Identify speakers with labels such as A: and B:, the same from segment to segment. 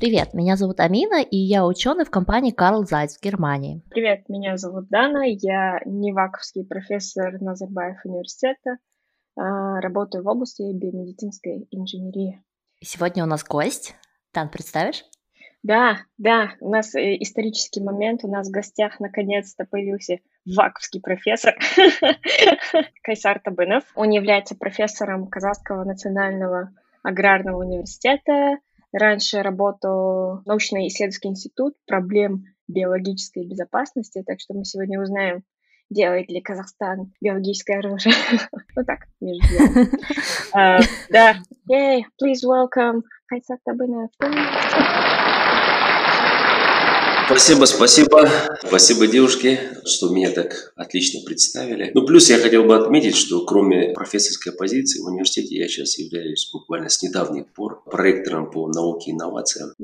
A: Привет, меня зовут Амина, и я ученый в компании Карл Зайц в Германии.
B: Привет, меня зовут Дана, я неваковский профессор Назарбаев университета, а, работаю в области биомедицинской инженерии.
A: Сегодня у нас гость. Дан, представишь?
B: Да, да, у нас э, исторический момент, у нас в гостях наконец-то появился ваковский профессор Кайсар Табынов. Он является профессором Казахского национального аграрного университета. Раньше работал научно-исследовательский институт проблем биологической безопасности, так что мы сегодня узнаем, делает ли Казахстан биологическое оружие. ну так, между делом. uh, да, yay, please welcome Кайсар Табынов.
C: Спасибо, спасибо. Спасибо, девушки, что меня так отлично представили. Ну, плюс я хотел бы отметить, что кроме профессорской позиции в университете я сейчас являюсь буквально с недавних пор проректором по науке и инновациям.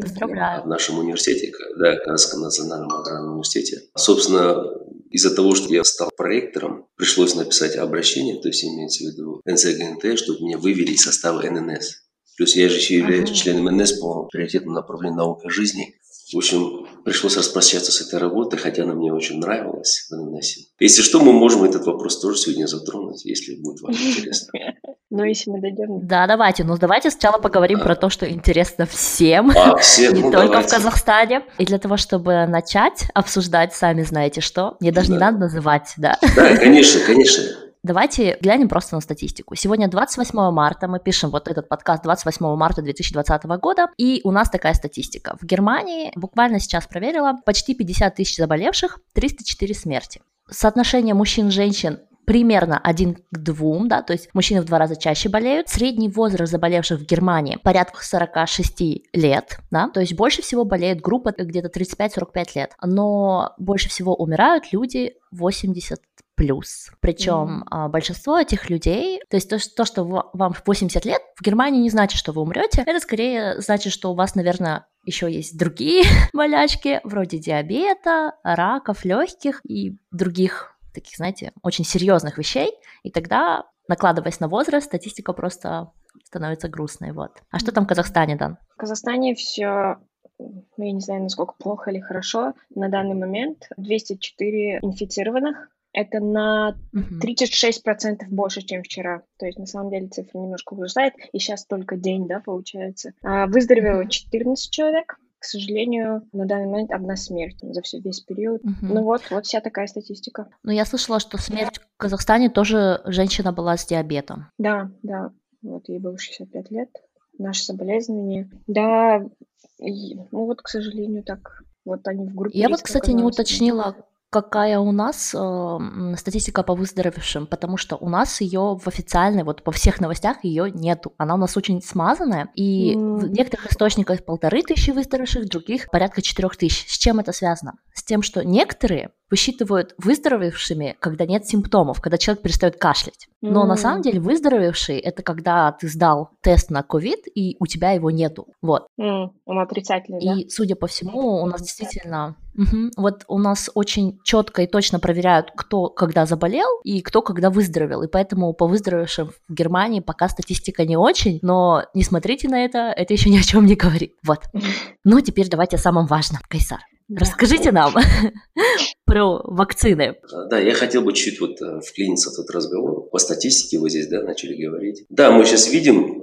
A: Поздравляю.
C: В нашем университете, да, Казахском национальном аграрном университете. Собственно, из-за того, что я стал проректором, пришлось написать обращение, то есть имеется в виду НЦГНТ, чтобы меня вывели из состава ННС. Плюс я же еще являюсь членом ННС по приоритетному направлению наука жизни. В общем, пришлось распрощаться с этой работой, хотя она мне очень нравилась в ННС. Если что, мы можем этот вопрос тоже сегодня затронуть, если будет вам интересно.
B: Ну, если мы дойдем.
A: Да, давайте. Ну, давайте сначала поговорим про то, что интересно всем,
C: А, всем,
A: не
C: ну,
A: только в
C: давайте.
A: Казахстане. И для того, чтобы начать обсуждать, сами знаете что, мне даже не
C: Да.
A: надо называть, да.
C: Да, конечно, конечно.
A: Давайте глянем просто на статистику. Сегодня 28 марта, мы пишем вот этот подкаст 28 марта 2020 года, и у нас такая статистика. В Германии, буквально сейчас проверила, почти 50 тысяч заболевших, 304 смерти. Соотношение мужчин-женщин примерно один к двум, да, то есть мужчины в два раза чаще болеют. Средний возраст заболевших в Германии порядка 46 лет, да, то есть больше всего болеет группа где-то 35-45 лет, но больше всего умирают люди 80 плюс. Причем а, большинство этих людей, то есть то, то, что ва- вам 80 лет, в Германии не значит, что вы умрете. Это скорее значит, что у вас, наверное, еще есть другие болячки, вроде диабета, раков легких и других таких, знаете, очень серьезных вещей. И тогда, накладываясь на возраст, статистика просто становится грустной. Вот. А что там в Казахстане, Дан?
B: В Казахстане все, ну, я не знаю, насколько плохо или хорошо. На данный момент 204 инфицированных. Это на
A: Мгм.
B: 36% больше, чем вчера. То есть, на самом деле, цифра немножко возрастает. И сейчас только день, да, получается. А, выздоровело 14 человек. К сожалению, на данный момент одна смерть за все, весь период.
A: Мгм.
B: Ну вот, вот вся такая статистика.
A: Ну, я слышала, что смерть в Казахстане тоже женщина была с диабетом.
B: Да, да, вот ей было 65 лет. Наши соболезнования. Да, и, ну вот, к сожалению, так. Вот они в группе
A: Я вот, кстати, не уточнила, какая у нас э, статистика по выздоровевшим, потому что у нас ее в официальной, вот по всех новостях ее нету. Она у нас очень смазанная, и в
B: М.
A: некоторых источниках полторы тысячи выздоровевших, в других порядка четырех тысяч. С чем это связано? С тем, что некоторые высчитывают выздоровевшими, когда нет симптомов, когда человек перестает кашлять. Но на
B: М.
A: самом деле выздоровевший это когда ты сдал тест на ковид и у тебя его нету. Вот.
B: М, Он отрицательный, да?
A: И, судя по всему, у нас действительно... Мгм. Вот у нас очень четко и точно проверяют, кто когда заболел и кто когда выздоровел. И поэтому по выздоровевшим в Германии пока статистика не очень, но не смотрите на это, это еще ни о чем не говорит. Вот. Ну, теперь давайте о самом важном. Кайсар,
B: Да.
A: расскажите нам про вакцины.
C: Да, я хотел бы чуть вот э, вклиниться в тот разговор. По статистике вы здесь, да, начали говорить. Да, мы сейчас видим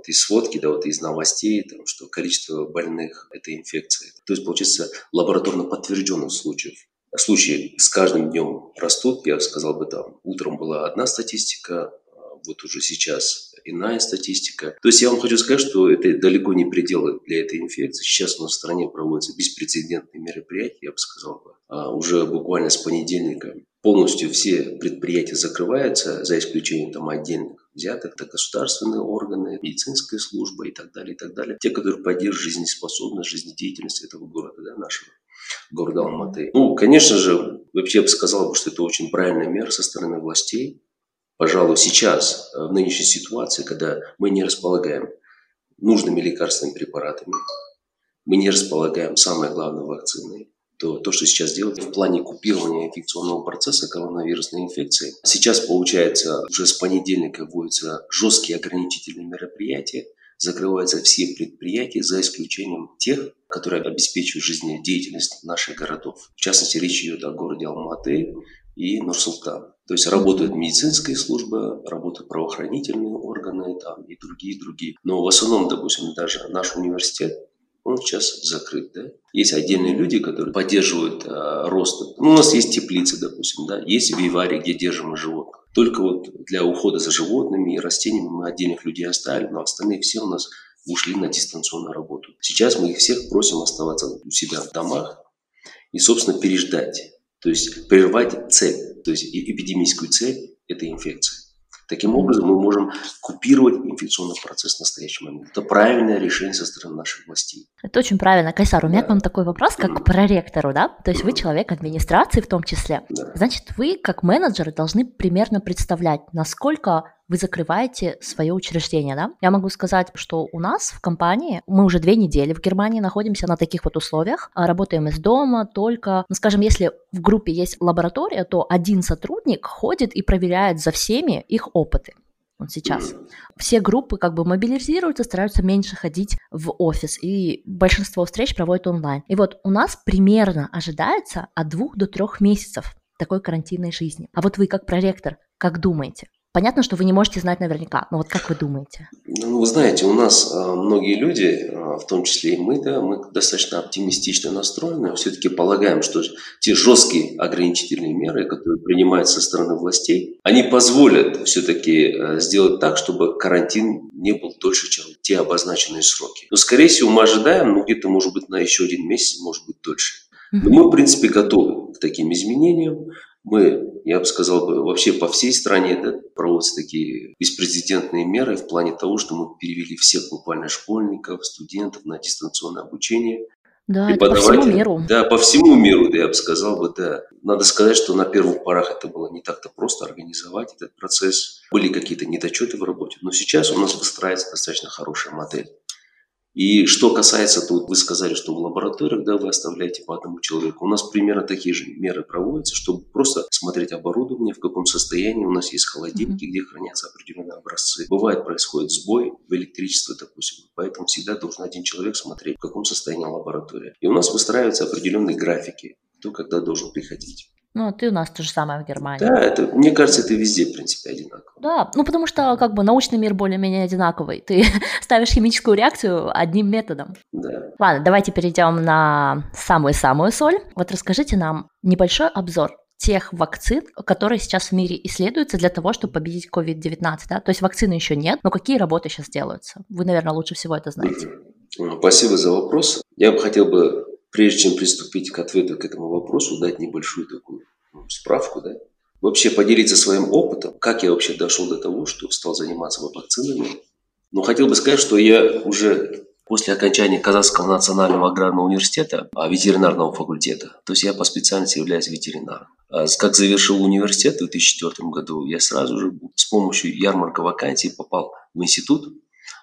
C: вот из сводки, да, вот из новостей, там, что количество больных этой инфекцией, то есть, получается, лабораторно подтвержденных случаев, случаи с каждым днем растут. Я сказал бы, там, утром была одна статистика, а вот уже сейчас иная статистика. То есть я вам хочу сказать, что это далеко не пределы для этой инфекции. Сейчас у нас в стране проводятся беспрецедентные мероприятия, я бы сказал. А уже буквально с понедельника полностью все предприятия закрываются, за исключением там отдельных взятых, это государственные органы, медицинская служба и так далее, и так далее. Те, которые поддерживают жизнеспособность, жизнедеятельность этого города, да, нашего города Алматы. Ну, конечно же, вообще я бы сказал, что это очень правильная мера со стороны властей. Пожалуй, сейчас, э, в нынешней ситуации, когда мы не располагаем нужными лекарственными препаратами, мы не располагаем, самое главное, вакциной, то то, что сейчас делают в плане купирования инфекционного процесса коронавирусной инфекции. Сейчас, получается, уже с понедельника вводятся жесткие ограничительные мероприятия, закрываются все предприятия за исключением тех, которые обеспечивают жизнедеятельность наших городов. В частности, речь идет о городе Алматы и Нур-Султан. То есть работают медицинские службы, работают правоохранительные органы там, и другие, другие. Но в основном, допустим, даже наш университет, он сейчас закрыт. Да? Есть отдельные люди, которые поддерживают э, рост. Ну, у нас есть теплицы, допустим, да? есть вивари, где держим животных. Только вот для ухода за животными и растениями мы отдельных людей оставили, но остальные все у нас ушли на дистанционную работу. Сейчас мы их всех просим оставаться у себя в домах и, собственно, переждать. То есть прервать цель, то есть эпидемическую цель этой инфекции. Таким образом, мы можем купировать инфекционный процесс в настоящий момент. Это правильное решение со стороны наших властей.
A: Это очень правильно. Кайсар, у меня да. к вам такой вопрос, как mm-hmm. проректору, да? То есть mm-hmm. вы человек администрации в том числе. Да. Значит, вы как менеджеры должны примерно представлять, насколько вы закрываете свое учреждение, да? Я могу сказать, что у нас в компании, мы уже две недели в Германии находимся на таких вот условиях, а работаем из дома, только, ну, скажем, если в группе есть лаборатория, то один сотрудник ходит и проверяет за всеми их опыты вот сейчас. Все группы как бы мобилизируются, стараются меньше ходить в офис, и большинство встреч проводят онлайн. И вот у нас примерно ожидается от двух до трех месяцев такой карантинной жизни. А вот вы как проректор, как думаете? Понятно, что вы не можете знать наверняка, но вот как вы думаете?
C: Ну, вы знаете, у нас а, многие люди, а, в том числе и мы, да, мы достаточно оптимистично настроены, все-таки полагаем, что те жесткие ограничительные меры, которые принимаются со стороны властей, они позволят все-таки а, сделать так, чтобы карантин не был дольше, чем те обозначенные сроки. Но, скорее всего, мы ожидаем, ну, где-то, может быть, на еще один месяц, может быть, дольше. Но мы, в принципе, готовы к таким изменениям мы, я бы сказал, вообще по всей стране да, проводятся такие беспрецедентные меры в плане того, что мы перевели всех буквально школьников, студентов на дистанционное обучение.
A: Да, это по всему миру.
C: Да, по всему миру, да, я бы сказал бы, да. Надо сказать, что на первых порах это было не так-то просто организовать этот процесс. Были какие-то недочеты в работе, но сейчас у нас выстраивается достаточно хорошая модель. И что касается, тут вы сказали, что в лабораториях да, вы оставляете по одному человеку. У нас примерно такие же меры проводятся, чтобы просто смотреть оборудование, в каком состоянии. У нас есть холодильники, где хранятся определенные образцы. Бывает, происходит сбой в электричестве, допустим. Поэтому всегда должен один человек смотреть, в каком состоянии лаборатория. И у нас выстраиваются определенные графики, кто когда должен приходить.
A: Ну, ты у нас то же самое в Германии.
C: Да, это, мне кажется, это везде, в принципе, одинаково.
A: Да, ну потому что как бы научный мир более-менее одинаковый. Ты ставишь химическую реакцию одним методом.
C: Да.
A: Ладно, давайте перейдем на самую-самую соль. Вот расскажите нам небольшой обзор тех вакцин, которые сейчас в мире исследуются для того, чтобы победить COVID-19, да? То есть вакцины еще нет, но какие работы сейчас делаются? Вы, наверное, лучше всего это знаете.
C: Спасибо за вопрос. Я бы хотел бы прежде чем приступить к ответу к этому вопросу, дать небольшую такую справку, да, вообще поделиться своим опытом, как я вообще дошел до того, что стал заниматься вакцинами. Но хотел бы сказать, что я уже после окончания Казахского национального аграрного университета, а ветеринарного факультета, то есть я по специальности являюсь ветеринаром. А как завершил университет в 2004 году, я сразу же с помощью ярмарка вакансий попал в институт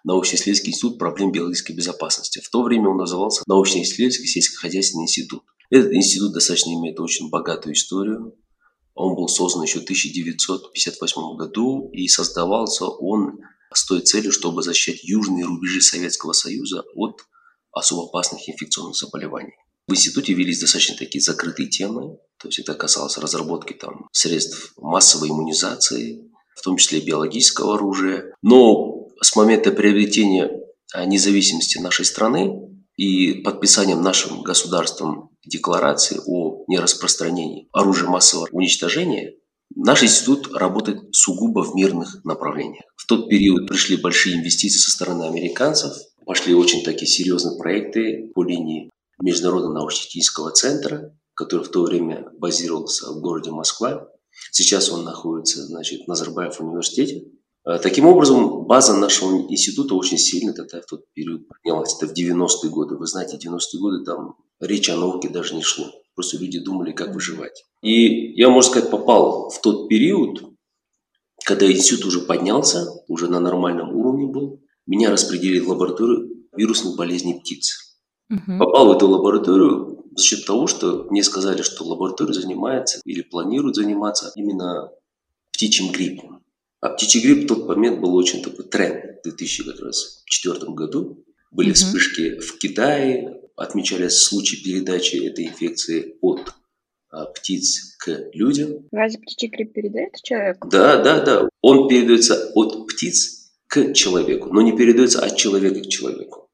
C: научно-исследовательский институт проблем биологической безопасности. В то время он назывался научно-исследовательский сельскохозяйственный институт. Этот институт достаточно имеет очень богатую историю. Он был создан еще в 1958 году и создавался он с той целью, чтобы защищать южные рубежи Советского Союза от особо опасных инфекционных заболеваний. В институте велись достаточно такие закрытые темы, то есть это касалось разработки там, средств массовой иммунизации, в том числе биологического оружия. Но с момента приобретения а, независимости нашей страны и подписанием нашим государством декларации о нераспространении оружия массового уничтожения, наш институт работает сугубо в мирных направлениях. В тот период пришли большие инвестиции со стороны американцев, пошли очень такие серьезные проекты по линии Международного научно-технического центра, который в то время базировался в городе Москва. Сейчас он находится значит, в Назарбаев университете. Э, таким образом, база нашего института очень сильно тогда в тот период поднялась. Это в 90-е годы. Вы знаете, 90-е годы там речь о науке даже не шло. Просто люди думали, как выживать. И я, можно сказать, попал в тот период, когда институт уже поднялся, уже на нормальном уровне был. Меня распределили в лабораторию вирусных болезней птиц. Угу. Попал в эту лабораторию за счет того, что мне сказали, что лаборатория занимается или планирует заниматься именно птичьим гриппом. А птичий грипп в тот момент был очень такой тренд. 2004 году. Были угу. вспышки в Китае, отмечались случаи передачи этой инфекции от а, птиц к людям.
B: Разве птичий грипп передается человеку?
C: Да, да, да. Он передается от птиц к человеку, но не передается от человека к человеку.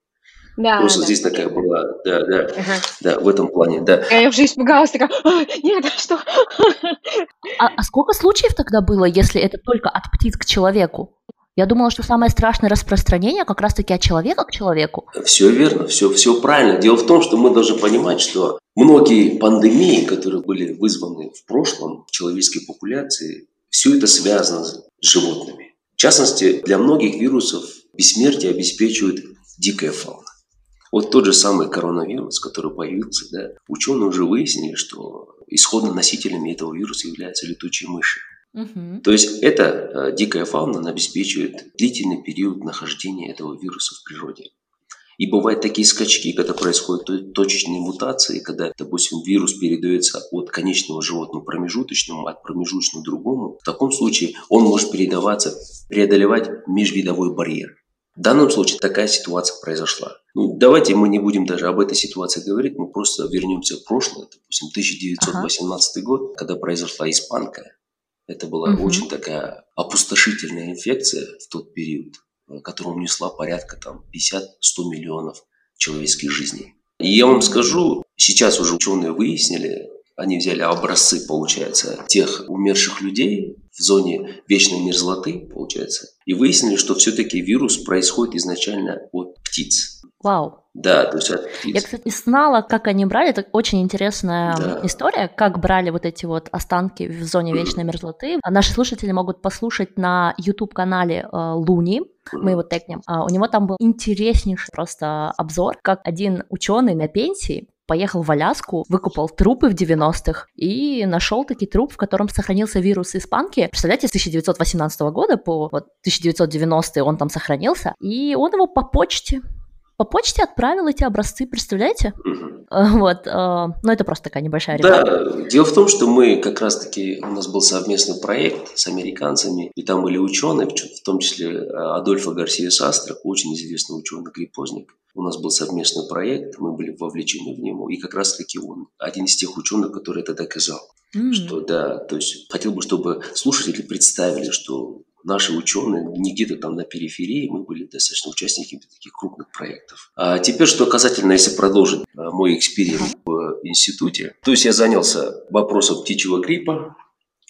C: Да, Просто да. здесь такая была, да, да, ага. да, в этом плане, да.
B: Я уже испугалась, такая, а, нет, а что?
A: А, а сколько случаев тогда было, если это только от птиц к человеку? Я думала, что самое страшное распространение как раз-таки от человека к человеку.
C: Все верно, все, все правильно. Дело в том, что мы должны понимать, что многие пандемии, которые были вызваны в прошлом в человеческой популяции, все это связано с животными. В частности, для многих вирусов бессмертие обеспечивает дикая фауна. Вот тот же самый коронавирус, который появился, да, ученые уже выяснили, что исходно носителями этого вируса являются летучие мыши. Угу. То есть эта э, дикая фауна она обеспечивает длительный период нахождения этого вируса в природе. И бывают такие скачки, когда происходят точечные мутации, когда, допустим, вирус передается от конечного животного промежуточному, от промежуточного другому. В таком случае он может передаваться, преодолевать межвидовой барьер. В данном случае такая ситуация произошла. Ну, давайте мы не будем даже об этой ситуации говорить, мы просто вернемся в прошлое, допустим, 1918 ага. год, когда произошла испанка. Это была угу. очень такая опустошительная инфекция в тот период, э, которая унесла порядка там 50-100 миллионов человеческих жизней. И я вам скажу, сейчас уже ученые выяснили, они взяли образцы, получается, тех умерших людей в зоне вечной мерзлоты, получается, и выяснили, что все-таки вирус происходит изначально от птиц.
A: Вау.
C: Да, то есть от
A: птиц. Я, кстати, знала, как они брали. Это очень интересная да. история, как брали вот эти вот останки в зоне вечной мерзлоты. Наши слушатели могут послушать на YouTube-канале э, Луни. Мы его тегнем. А, у него там был интереснейший просто обзор, как один ученый на пенсии поехал в Аляску, выкупал трупы в 90-х и нашел таки труп, в котором сохранился вирус испанки. Представляете, с 1918 года по вот, 1990 он там сохранился, и он его по почте по почте отправил эти образцы, представляете? Угу. Вот, э, ну это просто такая небольшая
C: реклама. Да, дело в том, что мы как раз-таки, у нас был совместный проект с американцами, и там были ученые, в том числе э, Адольфо Гарсия Састро, очень известный ученый-гриппозник. У нас был совместный проект, мы были вовлечены в него, и как раз-таки он один из тех ученых, который это доказал. Mm. Что да, то есть хотел бы, чтобы слушатели представили, что наши ученые не где-то там на периферии, мы были достаточно участниками таких крупных проектов. А теперь, что касательно, если продолжить а, мой эксперимент в институте, то есть я занялся вопросом птичьего гриппа,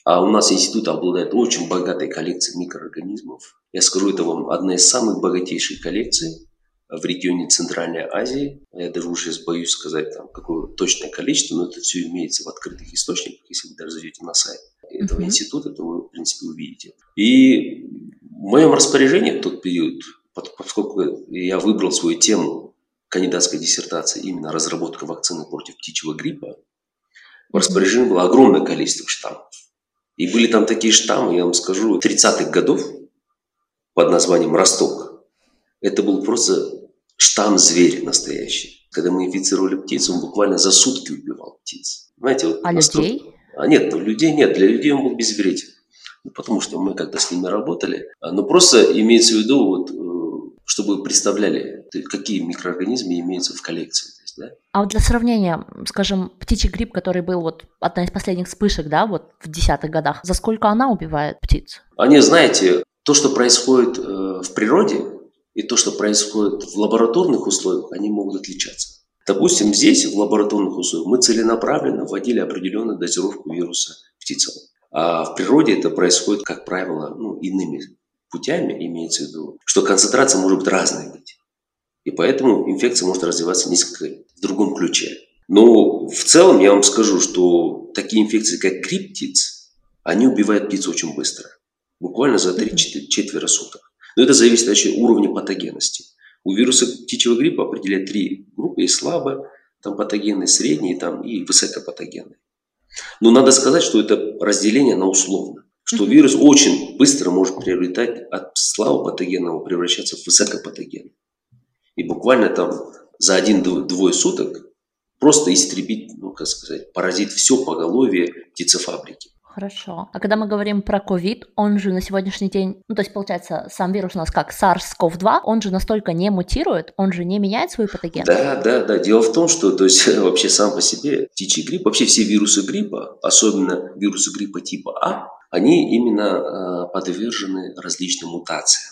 C: а у нас институт обладает очень богатой коллекцией микроорганизмов. Я скажу, это вам одна из самых богатейших коллекций в регионе Центральной Азии. Я даже уже боюсь сказать, там, какое точное количество, но это все имеется в открытых источниках, если вы даже зайдете на сайт этого mm-hmm. института, то вы, в принципе, увидите. И в моем распоряжении в тот период, поскольку я выбрал свою тему кандидатской диссертации, именно разработка вакцины против птичьего гриппа, в распоряжении было огромное количество штаммов. И были там такие штаммы, я вам скажу, 30-х годов под названием «Росток». Это был просто штамм зверя настоящий. Когда мы инфицировали птиц, он буквально за сутки убивал птиц.
A: Знаете, вот а настолько... людей?
C: А нет, ну, людей нет, для людей он был безвреден. Ну, потому что мы когда с ними работали. А, но просто имеется в виду, вот, э, чтобы вы представляли, какие микроорганизмы имеются в коллекции. Есть, да?
A: А вот для сравнения, скажем, птичий грипп, который был вот одна из последних вспышек, да, вот в десятых годах, за сколько она убивает птиц?
C: Они, знаете, то, что происходит э, в природе, и то, что происходит в лабораторных условиях, они могут отличаться. Допустим, здесь, в лабораторных условиях, мы целенаправленно вводили определенную дозировку вируса птицам. А в природе это происходит, как правило, ну, иными путями, имеется в виду, что концентрация может быть разной быть. И поэтому инфекция может развиваться несколько в другом ключе. Но в целом я вам скажу, что такие инфекции, как грипп птиц, они убивают птиц очень быстро. Буквально за 3 четверо суток. Но это зависит от уровня патогенности. У вируса птичьего гриппа определяют три группы. Есть слабо, там патогенные, средние там, и высокопатогенные. Но надо сказать, что это разделение на условно. Что вирус очень быстро может приобретать от слабопатогенного превращаться в высокопатогенный. И буквально там за один-двое суток просто истребить, ну как сказать, поразить все поголовье птицефабрики.
A: Хорошо. А когда мы говорим про ковид, он же на сегодняшний день, ну то есть получается, сам вирус у нас как SARS-CoV-2, он же настолько не мутирует, он же не меняет свой патоген.
C: Да, да, да. Дело в том, что то есть вообще сам по себе птичий грипп, вообще все вирусы гриппа, особенно вирусы гриппа типа А, они именно э, подвержены различным мутациям.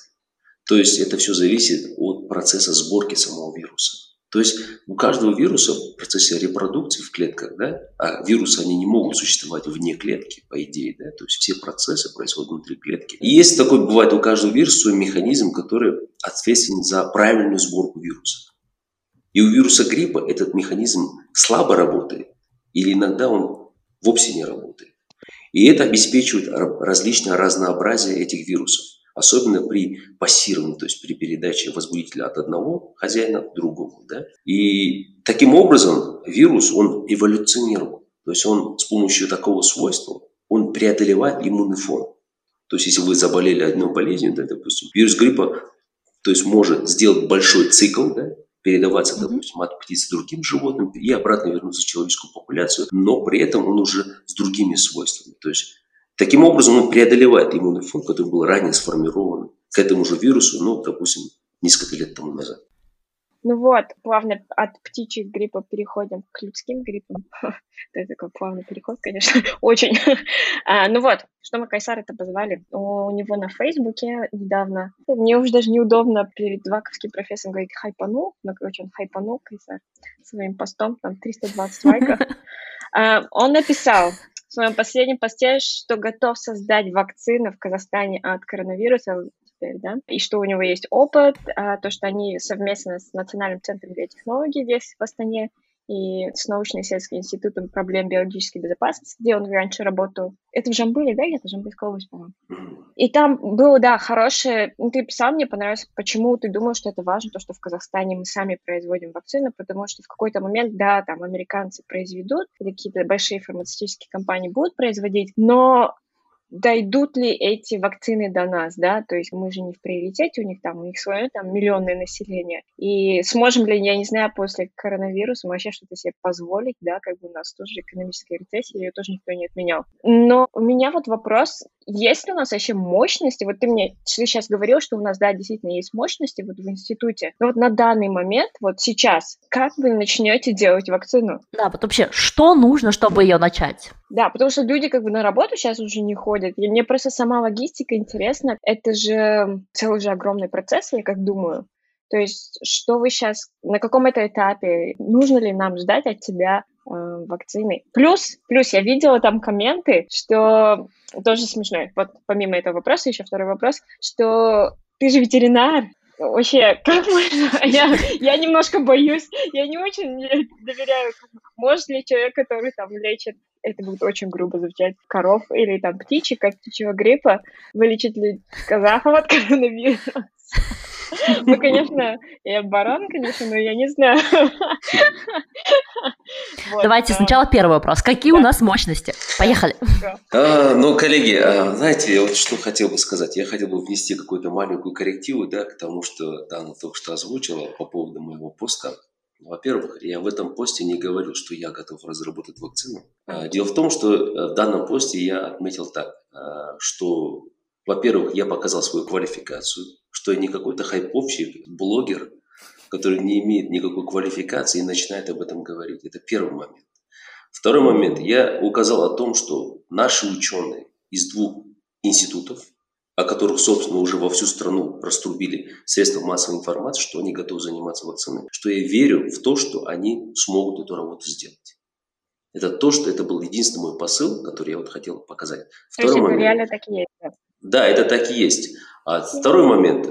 C: То есть это все зависит от процесса сборки самого вируса. То есть у каждого вируса в процессе репродукции в клетках, да, а вирусы, они не могут существовать вне клетки, по идее, да, то есть все процессы происходят внутри клетки. И есть такой, бывает у каждого вируса свой механизм, который ответственен за правильную сборку вируса. И у вируса гриппа этот механизм слабо работает, или иногда он вовсе не работает. И это обеспечивает различное разнообразие этих вирусов особенно при пассировании, то есть при передаче возбудителя от одного хозяина к другому. Да? И таким образом вирус, он эволюционировал. То есть он с помощью такого свойства, он преодолевает иммунный фон. То есть если вы заболели одной болезнью, да, допустим, вирус гриппа то есть может сделать большой цикл, да, передаваться, допустим, от птиц другим животным и обратно вернуться в человеческую популяцию, но при этом он уже с другими свойствами. То есть Таким образом, он преодолевает иммунный фон, который был ранее сформирован к этому же вирусу, ну, допустим, несколько лет тому назад.
B: Ну вот, плавно от птичьих гриппов переходим к людским гриппам. Это такой плавный переход, конечно, очень. а, ну вот, что мы Кайсар это позвали. У него на Фейсбуке недавно, мне уже даже неудобно перед ваковским профессором говорить хайпанул, но, короче, он хайпанул Кайсар своим постом, там 320 лайков. а, он написал, в своем последнем посте, что готов создать вакцину в Казахстане от коронавируса да, и что у него есть опыт, а, то, что они совместно с Национальным центром биотехнологий здесь в Астане и с научно-исследовательским институтом проблем биологической безопасности, где он раньше работал. Это в Жамбыле, да? Это Жамбыльская область, по-моему. И там было, да, хорошее... Ну, ты писал, мне понравилось, почему ты думал, что это важно, то, что в Казахстане мы сами производим вакцины, потому что в какой-то момент, да, там американцы произведут, какие-то большие фармацевтические компании будут производить, но дойдут ли эти вакцины до нас, да, то есть мы же не в приоритете, у них там, у них свое там миллионное население, и сможем ли, я не знаю, после коронавируса вообще что-то себе позволить, да, как бы у нас тоже экономическая рецессия, ее тоже никто не отменял. Но у меня вот вопрос, есть ли у нас вообще мощности, вот ты мне ты сейчас говорил, что у нас, да, действительно есть мощности вот в институте, но вот на данный момент, вот сейчас, как вы начнете делать вакцину?
A: Да, вот вообще, что нужно, чтобы ее начать?
B: Да, потому что люди как бы на работу сейчас уже не ходят. И мне просто сама логистика интересна. Это же целый же огромный процесс, я как думаю. То есть, что вы сейчас, на каком это этапе, нужно ли нам ждать от тебя э, вакцины? Плюс, плюс я видела там комменты, что тоже смешно. Вот помимо этого вопроса еще второй вопрос, что ты же ветеринар, Вообще, как можно? Я, я немножко боюсь, я не очень доверяю. Может ли человек, который там лечит, это будет очень грубо звучать, коров или там птичек от птичьего гриппа, вылечит ли казахов от коронавируса? Ну, конечно, я баран, конечно, но я не знаю.
A: Давайте сначала первый вопрос. Какие у нас мощности? Поехали.
C: А, ну, коллеги, а, знаете, я вот что хотел бы сказать. Я хотел бы внести какую-то маленькую коррективу, да, к тому, что Дана только что озвучила по поводу моего поста. Во-первых, я в этом посте не говорил, что я готов разработать вакцину. А, дело в том, что э, в данном посте я отметил так, что, во-первых, я показал свою квалификацию, что я не какой-то хайповщик, блогер, который не имеет никакой квалификации и начинает об этом говорить. Это первый момент. Второй момент. Я указал о том, что наши ученые из двух институтов, о которых, собственно, уже во всю страну раструбили средства массовой информации, что они готовы заниматься вакциной, что я верю в то, что они смогут эту работу сделать. Это то, что это был единственный мой посыл, который я вот хотел показать.
B: Второй то есть момент. это реально так и есть?
C: Да, это так и есть. А второй момент.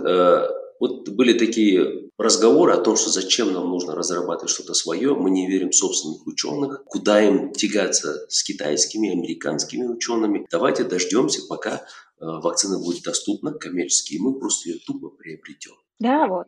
C: Вот были такие разговоры о том, что зачем нам нужно разрабатывать что-то свое, мы не верим в собственных ученых, куда им тягаться с китайскими, американскими учеными. Давайте дождемся, пока э, вакцина будет доступна коммерчески, и мы просто ее тупо приобретем.
B: Да, вот.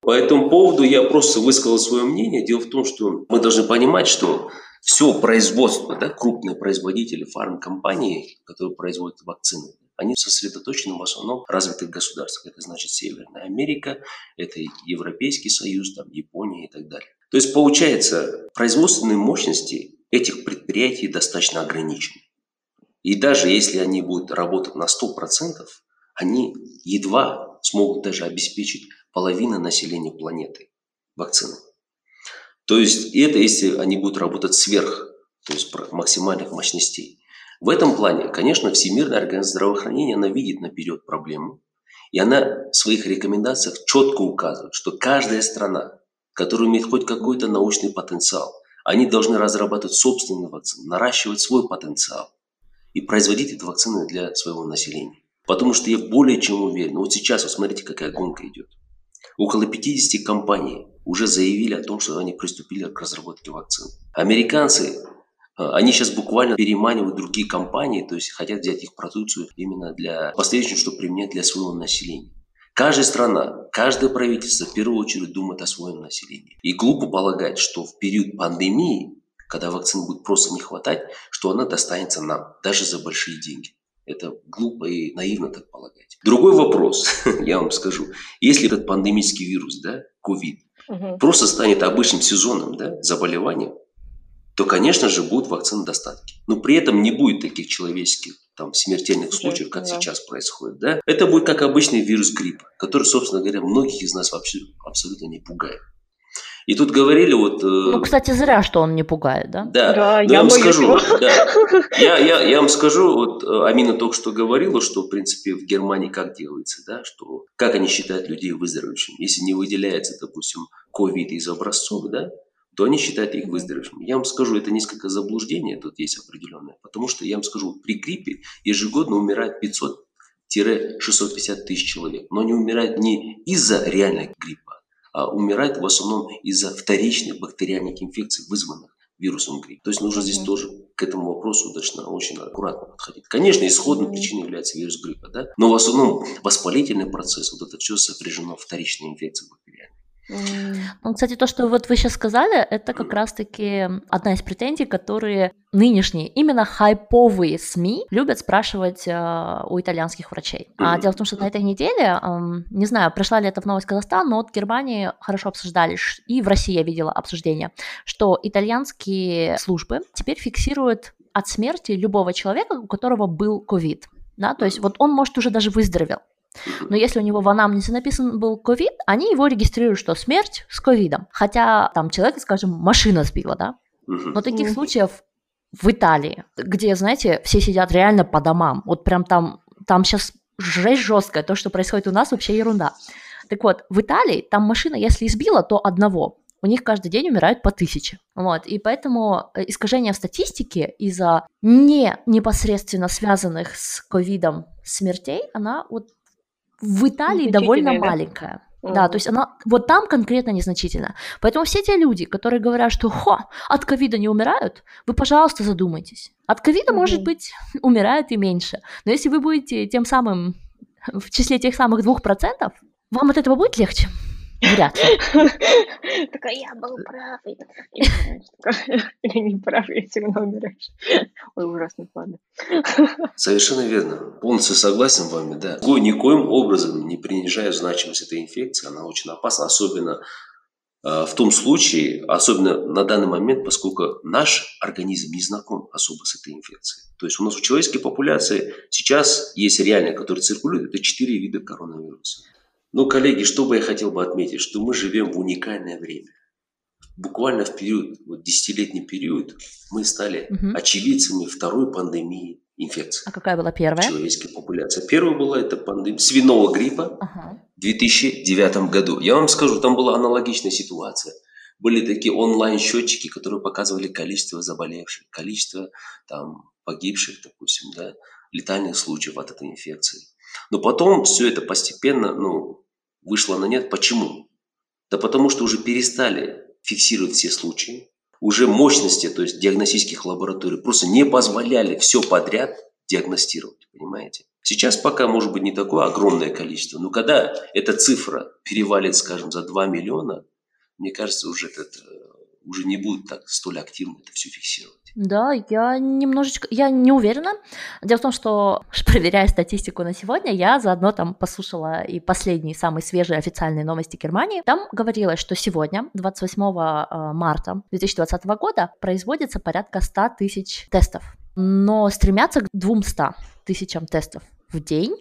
C: По этому поводу я просто высказал свое мнение. Дело в том, что мы должны понимать, что все производство, да, крупные производители, фармкомпании, которые производят вакцины, они сосредоточены в основном в развитых государствах. Это значит Северная Америка, это Европейский Союз, там, Япония и так далее. То есть получается, производственные мощности этих предприятий достаточно ограничены. И даже если они будут работать на 100%, они едва смогут даже обеспечить половину населения планеты вакциной. То есть это если они будут работать сверх, то есть максимальных мощностей. В этом плане, конечно, Всемирная организация здравоохранения, она видит наперед проблему, и она в своих рекомендациях четко указывает, что каждая страна, которая имеет хоть какой-то научный потенциал, они должны разрабатывать собственные вакцины, наращивать свой потенциал и производить эти вакцины для своего населения. Потому что я более чем уверен, вот сейчас, вот смотрите, какая гонка идет. Около 50 компаний уже заявили о том, что они приступили к разработке вакцин. Американцы они сейчас буквально переманивают другие компании, то есть хотят взять их продукцию именно для последующего, чтобы применять для своего населения. Каждая страна, каждое правительство в первую очередь думает о своем населении. И глупо полагать, что в период пандемии, когда вакцин будет просто не хватать, что она достанется нам, даже за большие деньги. Это глупо и наивно так полагать. Другой вопрос, я вам скажу. Если этот пандемический вирус, да, COVID, угу. просто станет обычным сезоном да, заболеванием, то, конечно же, будут вакцины достатки. Но при этом не будет таких человеческих там, смертельных случаев, как да. сейчас происходит. Да? Это будет как обычный вирус гриппа, который, собственно говоря, многих из нас вообще абсолютно не пугает. И тут говорили вот... Э,
A: ну, кстати, зря, что он не пугает, да?
C: Да, да я, я вам скажу, да, я, я, я вам скажу, вот э, Амина только что говорила, что, в принципе, в Германии как делается, да, что как они считают людей выздоровевшими. Если не выделяется, допустим, ковид из образцов, да, то они считают их выздоровевшими. Я вам скажу, это несколько заблуждение тут есть определенное, потому что я вам скажу, при гриппе ежегодно умирает 500-650 тысяч человек, но они умирают не из-за реальной гриппа, а умирают в основном из-за вторичных бактериальных инфекций, вызванных вирусом гриппа. То есть нужно здесь тоже к этому вопросу достаточно очень аккуратно подходить. Конечно, исходной причиной является вирус гриппа, да? но в основном воспалительный процесс, вот это все сопряжено вторичной инфекцией бактериальной.
A: Ну, кстати, то, что вот вы сейчас сказали, это как раз-таки одна из претензий, которые нынешние, именно хайповые СМИ любят спрашивать э, у итальянских врачей. А дело в том, что на этой неделе, э, не знаю, пришла ли это в новость Казахстан, но вот в Германии хорошо обсуждали, и в России я видела обсуждение, что итальянские службы теперь фиксируют от смерти любого человека, у которого был ковид. Да, то есть вот он, может, уже даже выздоровел. Но если у него в анамнезе написан был ковид, они его регистрируют, что смерть с ковидом. Хотя там человек, скажем, машина сбила, да? Но таких случаев в Италии, где, знаете, все сидят реально по домам. Вот прям там, там сейчас жесть жесткая. То, что происходит у нас, вообще ерунда. Так вот, в Италии там машина, если избила, то одного. У них каждый день умирают по тысяче. Вот, и поэтому э, искажение в статистике из-за не непосредственно связанных с ковидом смертей, она вот в Италии довольно да? маленькая. Mm-hmm. Да, то есть она вот там конкретно незначительно. Поэтому все те люди, которые говорят, что хо, от ковида не умирают, вы, пожалуйста, задумайтесь. От ковида, mm-hmm. может быть, умирают и меньше. Но если вы будете тем самым в числе тех самых двух процентов, вам от этого будет легче? Вряд ли.
B: Такая, я был прав. Или не прав, и все равно умираешь. Ой, ужасно, ладно.
C: Совершенно верно. Полностью согласен с вами, да. Никоим образом не принижая значимость этой инфекции, она очень опасна, особенно э, в том случае, особенно на данный момент, поскольку наш организм не знаком особо с этой инфекцией. То есть у нас в человеческой популяции сейчас есть реально, которые циркулируют, это четыре вида коронавируса. Но, коллеги, что бы я хотел бы отметить, что мы живем в уникальное время. Буквально в период, вот десятилетний период, мы стали угу. очевидцами второй пандемии инфекции.
A: А какая была первая?
C: Человеческой популяции. Первая была это пандемия свиного гриппа ага. в 2009 году. Я вам скажу, там была аналогичная ситуация. Были такие онлайн-счетчики, которые показывали количество заболевших, количество там, погибших, допустим, да, летальных случаев от этой инфекции. Но потом все это постепенно ну, вышло на нет. Почему? Да потому что уже перестали фиксировать все случаи. Уже мощности, то есть диагностических лабораторий, просто не позволяли все подряд диагностировать, понимаете? Сейчас пока может быть не такое огромное количество, но когда эта цифра перевалит, скажем, за 2 миллиона, мне кажется, уже этот э, уже не будут так столь активно это все фиксировать.
A: Да, я немножечко, я не уверена. Дело в том, что проверяя статистику на сегодня, я заодно там послушала и последние, самые свежие официальные новости Германии. Там говорилось, что сегодня, 28 э, марта 2020 года, производится порядка 100 тысяч тестов но стремятся к 200 тысячам тестов в день.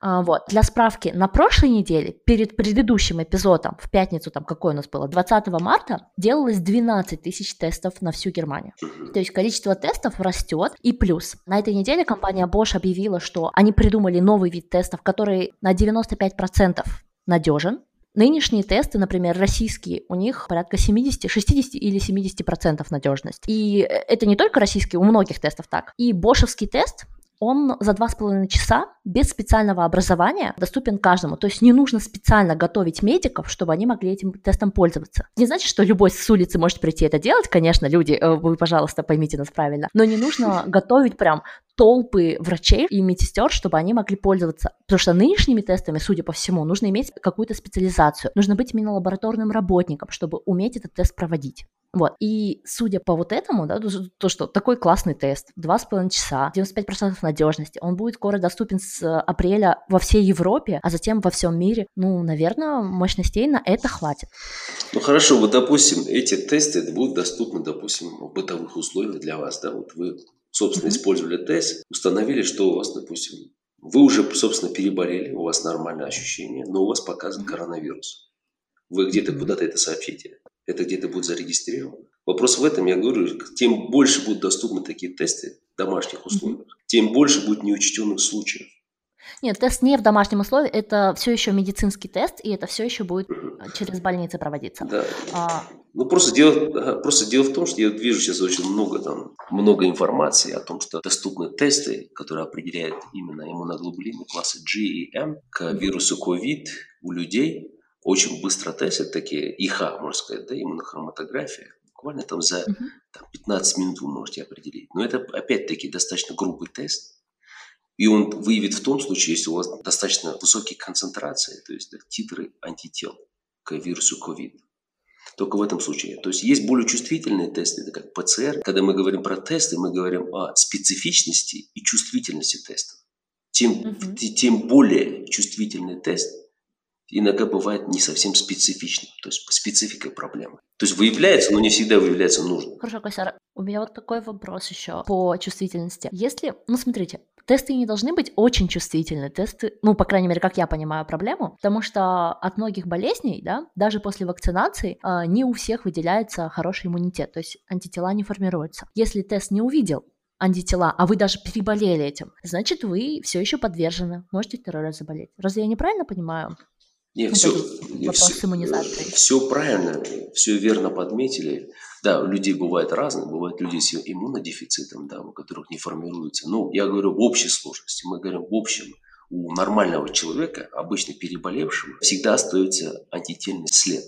A: А, вот. Для справки, на прошлой неделе, перед предыдущим эпизодом, в пятницу, там какое у нас было, 20 марта, делалось 12 тысяч тестов на всю Германию. То есть количество тестов растет. И плюс, на этой неделе компания Bosch объявила, что они придумали новый вид тестов, который на 95% надежен, Нынешние тесты, например, российские, у них порядка 70, 60 или 70 процентов надежность. И это не только российские, у многих тестов так. И бошевский тест, он за два с половиной часа без специального образования доступен каждому. То есть не нужно специально готовить медиков, чтобы они могли этим тестом пользоваться. Не значит, что любой с улицы может прийти это делать, конечно, люди, э, вы, пожалуйста, поймите нас правильно, но не нужно готовить прям толпы врачей и медсестер, чтобы они могли пользоваться. Потому что нынешними тестами, судя по всему, нужно иметь какую-то специализацию. Нужно быть именно лабораторным работником, чтобы уметь этот тест проводить. Вот. И судя по вот этому, да, то, что такой классный тест, 2,5 часа, 95% надежности, он будет скоро доступен с апреля во всей Европе, а затем во всем мире. Ну, наверное, мощностей на это хватит.
C: Ну хорошо, вот допустим, эти тесты будут доступны, допустим, в бытовых условиях для вас, да, вот вы, собственно, использовали тест, установили, что у вас, допустим, вы уже, собственно, переболели, у вас нормальное ощущение, но у вас показан коронавирус. Вы где-то куда-то это сообщите это где-то будет зарегистрировано. Вопрос в этом, я говорю, тем больше будут доступны такие тесты в домашних условиях, тем больше будет неучтенных случаев.
A: Нет, тест не в домашнем условии, это все еще медицинский тест, и это все еще будет mm-hmm. через больницы проводиться.
C: Да. А... Ну просто дело, просто дело в том, что я вижу сейчас очень много там много информации о том, что доступны тесты, которые определяют именно иммуноглобулины класса G и M к вирусу COVID у людей, очень быстро тестят такие ИХ, можно сказать, да, иммунохроматография. Буквально там за там, 15 минут вы можете определить. Но это опять-таки достаточно грубый тест. И он выявит в том случае, если у вас достаточно высокие концентрации, то есть да, титры антител к вирусу COVID. Только в этом случае. То есть есть более чувствительные тесты, это как ПЦР. Когда мы говорим про тесты, мы говорим о специфичности и чувствительности тестов. Тем, mm-hmm. тем более чувствительный тест, иногда бывает не совсем специфичным, то есть спецификой проблемы. То есть выявляется, но не всегда выявляется нужно.
A: Хорошо, Косяр, у меня вот такой вопрос еще по чувствительности. Если, ну смотрите, тесты не должны быть очень чувствительны, тесты, ну, по крайней мере, как я понимаю проблему, потому что от многих болезней, да, даже после вакцинации, а, не у всех выделяется хороший иммунитет, то есть антитела не формируются. Если тест не увидел антитела, а вы даже переболели этим, значит, вы все еще подвержены, можете второй раз заболеть. Разве я неправильно понимаю?
C: Нет, все, все. Все правильно, все верно подметили. Да, у людей бывает разные, бывают люди с иммунодефицитом, да, у которых не формируется. Но я говорю в общей сложности, мы говорим в общем. У нормального человека, обычно переболевшего, всегда остается антительный след,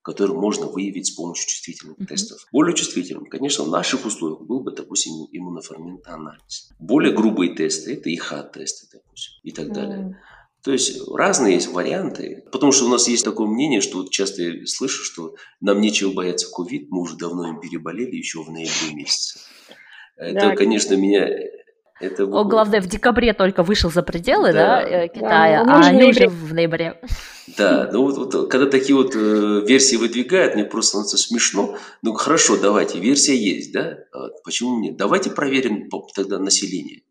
C: который можно выявить с помощью чувствительных mm-hmm. тестов. Более чувствительным, конечно, в наших условиях был бы, допустим, иммуноферментоанализ. Более грубые тесты – это ИХА-тесты, допустим, и так mm-hmm. далее. То есть разные есть варианты. Потому что у нас есть такое мнение, что вот часто я слышу, что нам нечего бояться ковид, мы уже давно им переболели еще в ноябре месяце. Это, да, конечно, меня...
A: Это... О, главное, в декабре только вышел за пределы да. Да, э, Китая, да, а они уже в ноябре.
C: Да, ну вот, вот когда такие вот э, версии выдвигают, мне просто становится смешно. Ну хорошо, давайте, версия есть, да? А почему нет? Давайте проверим тогда население.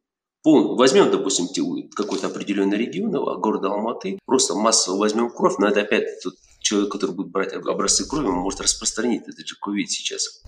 C: Возьмем, допустим, какой-то определенный регион, города Алматы, просто массово возьмем кровь, но это опять тот человек, который будет брать образцы крови, он может распространить этот же ковид сейчас.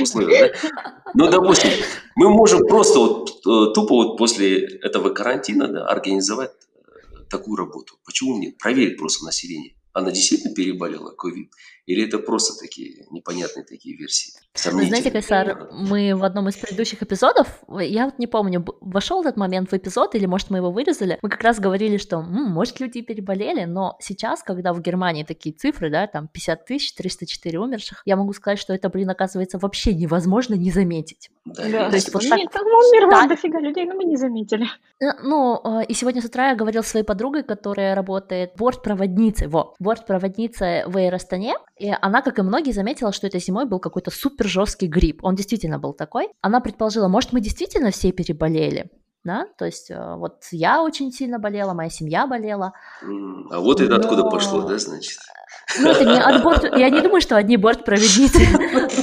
C: Условиях, да? Но, допустим, мы можем просто вот, э, тупо вот после этого карантина да, организовать э, такую работу. Почему нет? Проверить просто население. Она действительно переболела ковид? Или это просто такие непонятные такие версии?
A: Вы знаете, Кайсар, мы в одном из предыдущих эпизодов, я вот не помню, вошел этот момент в эпизод, или, может, мы его вырезали, мы как раз говорили, что, м, может, люди переболели, но сейчас, когда в Германии такие цифры, да, там 50 тысяч, 304 умерших, я могу сказать, что это, блин, оказывается, вообще невозможно не заметить.
B: Да, То есть вот так... Нет, там умерло да. дофига людей, но мы не заметили.
A: Э, ну, э, и сегодня с утра я говорил с своей подругой, которая работает бортпроводницей, во, бортпроводницей в Аэростане, и она, как и многие, заметила, что этой зимой был какой-то супер жесткий грипп. Он действительно был такой. Она предположила, может, мы действительно все переболели? Да, то есть э, вот я очень сильно болела, моя семья болела.
C: А вот это Но... откуда пошло, да, значит?
A: Ну, это не от борт... Я не думаю, что одни бортпроводницы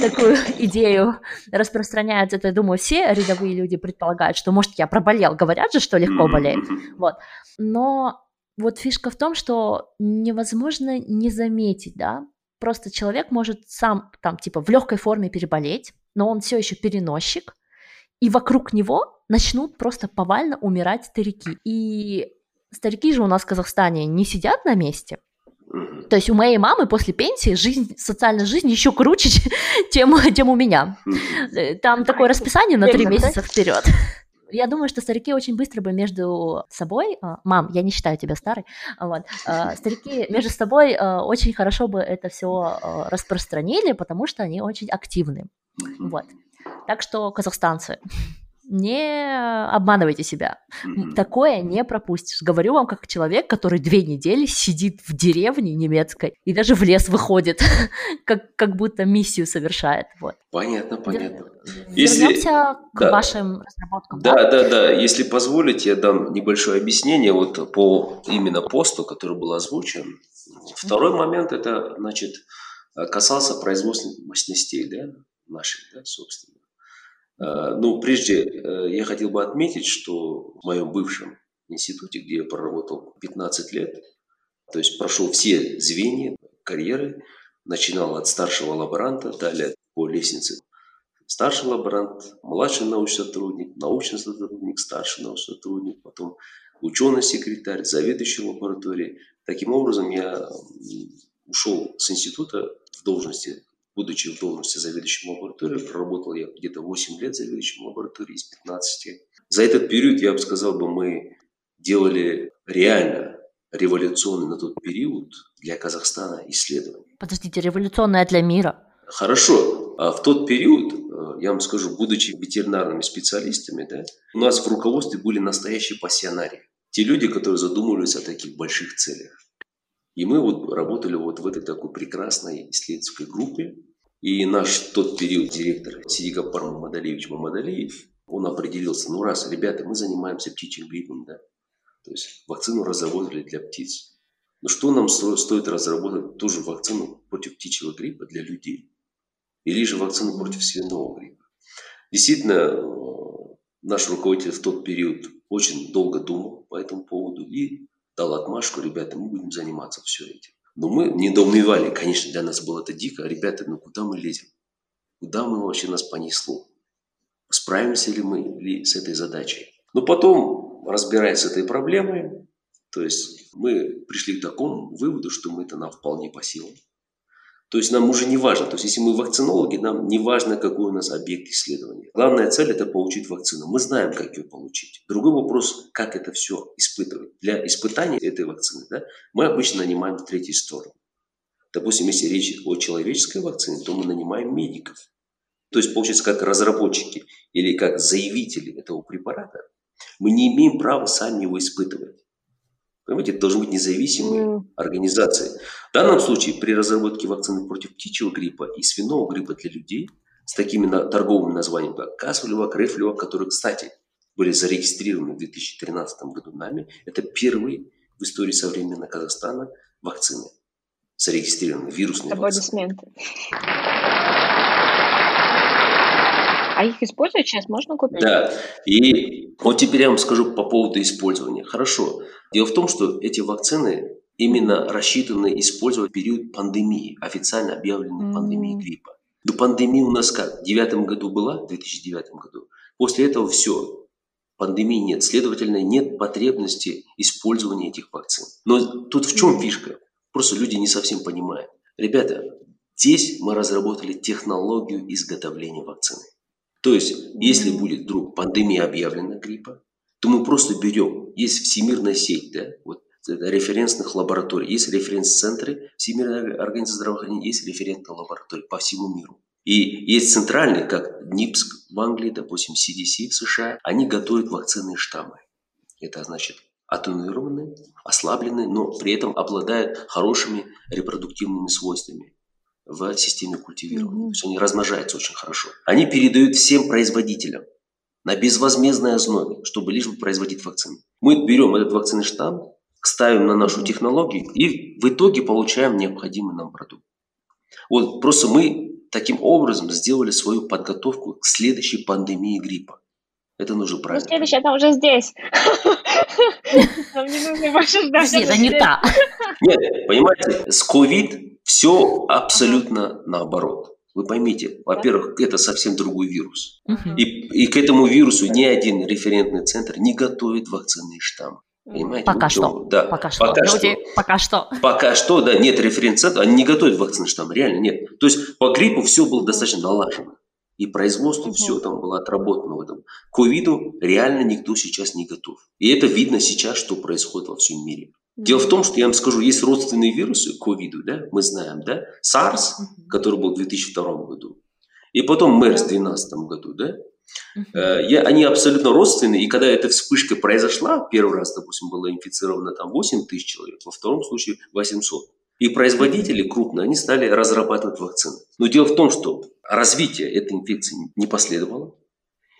A: такую идею распространяют, это, я думаю, все рядовые люди предполагают, что, может, я проболел, говорят же, что легко болеет, вот. Но вот фишка в том, что невозможно не заметить, да, просто человек может сам там типа в легкой форме переболеть, но он все еще переносчик, и вокруг него начнут просто повально умирать старики. И старики же у нас в Казахстане не сидят на месте. То есть у моей мамы после пенсии жизнь, социальная жизнь еще круче, чем, чем у меня. Э, там такое расписание на три месяца вперед. Я думаю, что старики очень быстро бы между собой, а, мам, я не считаю тебя старой, вот, а, старики между собой а, очень хорошо бы это все распространили, потому что они очень активны. Вот. Так что, казахстанцы, не обманывайте себя. Такое не пропустишь. Говорю вам как человек, который две недели сидит в деревне немецкой и даже в лес выходит, как, как будто миссию совершает. Вот.
C: Понятно, понятно.
A: Если... Вернемся к да. вашим разработкам.
C: Да, да, да, да. Если позволите, я дам небольшое объяснение вот по именно посту, который был озвучен. Второй mm-hmm. момент это, значит, касался производственных мощностей, да, наших, да, собственно. Э, ну, прежде э, я хотел бы отметить, что в моем бывшем институте, где я проработал 15 лет, то есть прошел все звенья карьеры, начинал от старшего лаборанта, далее по лестнице старший лаборант, младший научный сотрудник, научный сотрудник, старший научный сотрудник, потом ученый-секретарь, заведующий лабораторией. Таким образом, я ушел с института в должности будучи в должности заведующим лабораторией, проработал я где-то 8 лет заведующим лабораторией из 15. За этот период, я бы сказал, бы, мы делали реально революционный на тот период для Казахстана исследования.
A: Подождите, революционное для мира?
C: Хорошо. А в тот период, э, я вам скажу, будучи ветеринарными специалистами, да, у нас в руководстве были настоящие пассионарии. Те люди, которые задумывались о таких больших целях. И мы вот работали вот в этой такой прекрасной исследовательской группе. И наш тот период директор Сидикапар Мамадалевич Мамадалиев, он определился, ну раз, ребята, мы занимаемся птичьим гриппом, да, то есть вакцину разработали для птиц. Но что нам стоит разработать тоже вакцину против птичьего гриппа для людей? Или же вакцину против свиного гриппа? Действительно, наш руководитель в тот период очень долго думал по этому поводу и дал отмашку, ребята, мы будем заниматься все этим. Но мы недоумевали, конечно, для нас было это дико, ребята, ну куда мы лезем? Куда мы вообще нас понесло? Справимся ли мы ли с этой задачей? Но потом, разбираясь с этой проблемой, то есть мы пришли к такому выводу, что мы это нам вполне по силам. То есть нам уже не важно, то есть если мы вакцинологи, нам не важно, какой у нас объект исследования. Главная цель – это получить вакцину. Мы знаем, как ее получить. Другой вопрос, как это все испытывать. Для испытания этой вакцины да, мы обычно нанимаем в третью сторону. Допустим, если речь о человеческой вакцине, то мы нанимаем медиков. То есть, получается, как разработчики или как заявители этого препарата, мы не имеем права сами его испытывать. Понимаете, это должны быть независимые mm. организации. В данном случае при разработке вакцины против птичьего гриппа и свиного гриппа для людей с такими на, торговыми названиями, как Касвалева, Рефлева, которые, кстати, были зарегистрированы в 2013 году нами, это первые в истории современного Казахстана вакцины, зарегистрированные вирусные вакцины.
B: А их использовать сейчас можно купить?
C: Да. И вот теперь я вам скажу по поводу использования. Хорошо. Дело в том, что эти вакцины именно рассчитаны использовать в период пандемии, официально объявленной mm-hmm. пандемии гриппа. До пандемии у нас как? В девятом году была, в 2009 году. После этого все. Пандемии нет. Следовательно, нет потребности использования этих вакцин. Но тут в чем фишка? Просто люди не совсем понимают. Ребята, здесь мы разработали технологию изготовления вакцины. То есть, если будет вдруг пандемия объявлена гриппа, то мы просто берем, есть всемирная сеть, да, вот референсных лабораторий, есть референс-центры Всемирной организации здравоохранения, есть референтные лаборатории по всему миру. И есть центральные, как НИПСК в Англии, допустим, CDC в США, они готовят вакцины штаммы. Это значит атенуированные, ослабленные, но при этом обладают хорошими репродуктивными свойствами в системе культивирования. Mm-hmm. То есть они размножаются очень хорошо. Они передают всем производителям на безвозмездной основе, чтобы лишь бы производить вакцины. Мы берем этот вакцинный штамм, ставим на нашу технологию и в итоге получаем необходимый нам продукт. Вот просто мы таким образом сделали свою подготовку к следующей пандемии гриппа. Это нужно ну, правильно.
B: Ну, следующая, она уже здесь. Нам не нужно больше ждать.
A: Это не та.
C: Нет, понимаете, с COVID все абсолютно наоборот. Вы поймите, во-первых, это совсем другой вирус. И, и к этому вирусу ни один референтный центр не готовит вакцинные штаммы.
A: Понимаете? Пока что. Да. Пока что.
C: Пока Люди, что.
A: Пока что.
C: Пока что, да, нет референц-центра, они не готовят вакцины штамм, реально нет. То есть по гриппу все было достаточно налажено. И производство угу. все там было отработано в этом. К ковиду реально никто сейчас не готов. И это видно сейчас, что происходит во всем мире. Дело в том, что я вам скажу, есть родственные вирусы ковиду, да, мы знаем, да, SARS, который был в 2002 году, и потом MERS в 2012 году, да, Uh-huh. Я, они абсолютно родственные, и когда эта вспышка произошла, первый раз, допустим, было инфицировано там 8 тысяч человек, во втором случае 800. И производители крупные, они стали разрабатывать вакцины. Но дело в том, что развитие этой инфекции не последовало.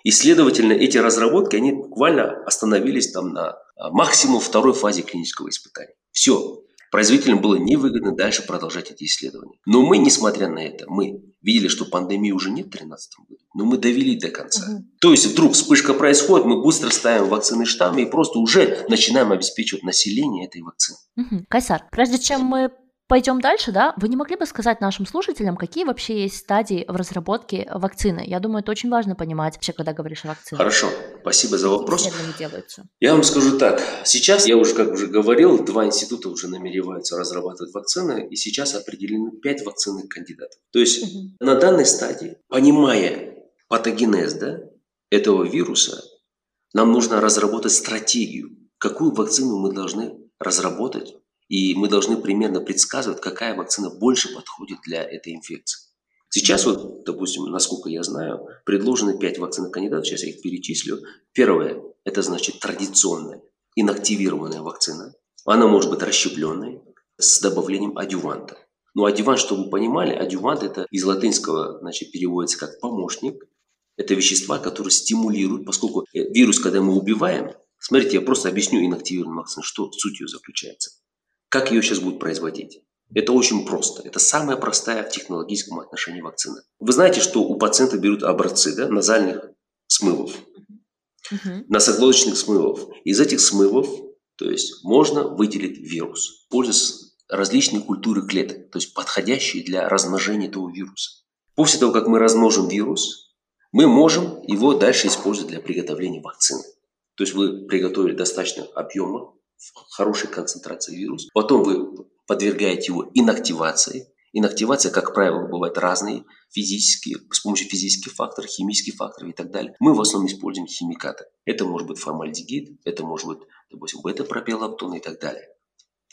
C: И, следовательно, эти разработки, они буквально остановились там на а, максимум второй фазе клинического испытания. Все. Производителям было невыгодно дальше продолжать эти исследования. Но мы, несмотря на это, мы видели, что пандемии уже нет в 2013 году, но мы довели до конца. Угу. То есть вдруг вспышка происходит, мы быстро ставим вакцины штаммы и просто уже начинаем обеспечивать население этой вакцины.
A: Угу. Кайсар, прежде чем мы Пойдем дальше, да? Вы не могли бы сказать нашим слушателям, какие вообще есть стадии в разработке вакцины? Я думаю, это очень важно понимать вообще, когда говоришь о вакцине.
C: Хорошо, спасибо за вопрос. Я вам скажу так. Сейчас, я уже, как уже говорил, два института уже намереваются разрабатывать вакцины, и сейчас определены пять вакцинных кандидатов. То есть угу. на данной стадии, понимая патогенез да, этого вируса, нам нужно разработать стратегию, какую вакцину мы должны разработать и мы должны примерно предсказывать, какая вакцина больше подходит для этой инфекции. Сейчас вот, допустим, насколько я знаю, предложены 5 вакцинных кандидатов, сейчас я их перечислю. Первое, это значит традиционная инактивированная вакцина. Она может быть расщепленной с добавлением адюванта. Но адювант, чтобы вы понимали, адювант это из латинского значит, переводится как помощник. Это вещества, которые стимулируют, поскольку э, вирус, когда мы убиваем, смотрите, я просто объясню инактивированную вакцину, что суть ее заключается. Как ее сейчас будут производить? Это очень просто. Это самая простая в технологическом отношении вакцина. Вы знаете, что у пациента берут образцы да, назальных смывов, uh-huh. носоглоточных смывов. Из этих смывов то есть, можно выделить вирус, пользуясь различные культуры клеток, то есть подходящие для размножения этого вируса. После того, как мы размножим вирус, мы можем его дальше использовать для приготовления вакцины. То есть вы приготовили достаточно объема хорошей концентрации вируса. Потом вы подвергаете его инактивации. Инактивация, как правило, бывает разные, физические, с помощью физических факторов, химических факторов и так далее. Мы в основном используем химикаты. Это может быть формальдегид, это может быть, допустим, бета-пропиолаптон и так далее.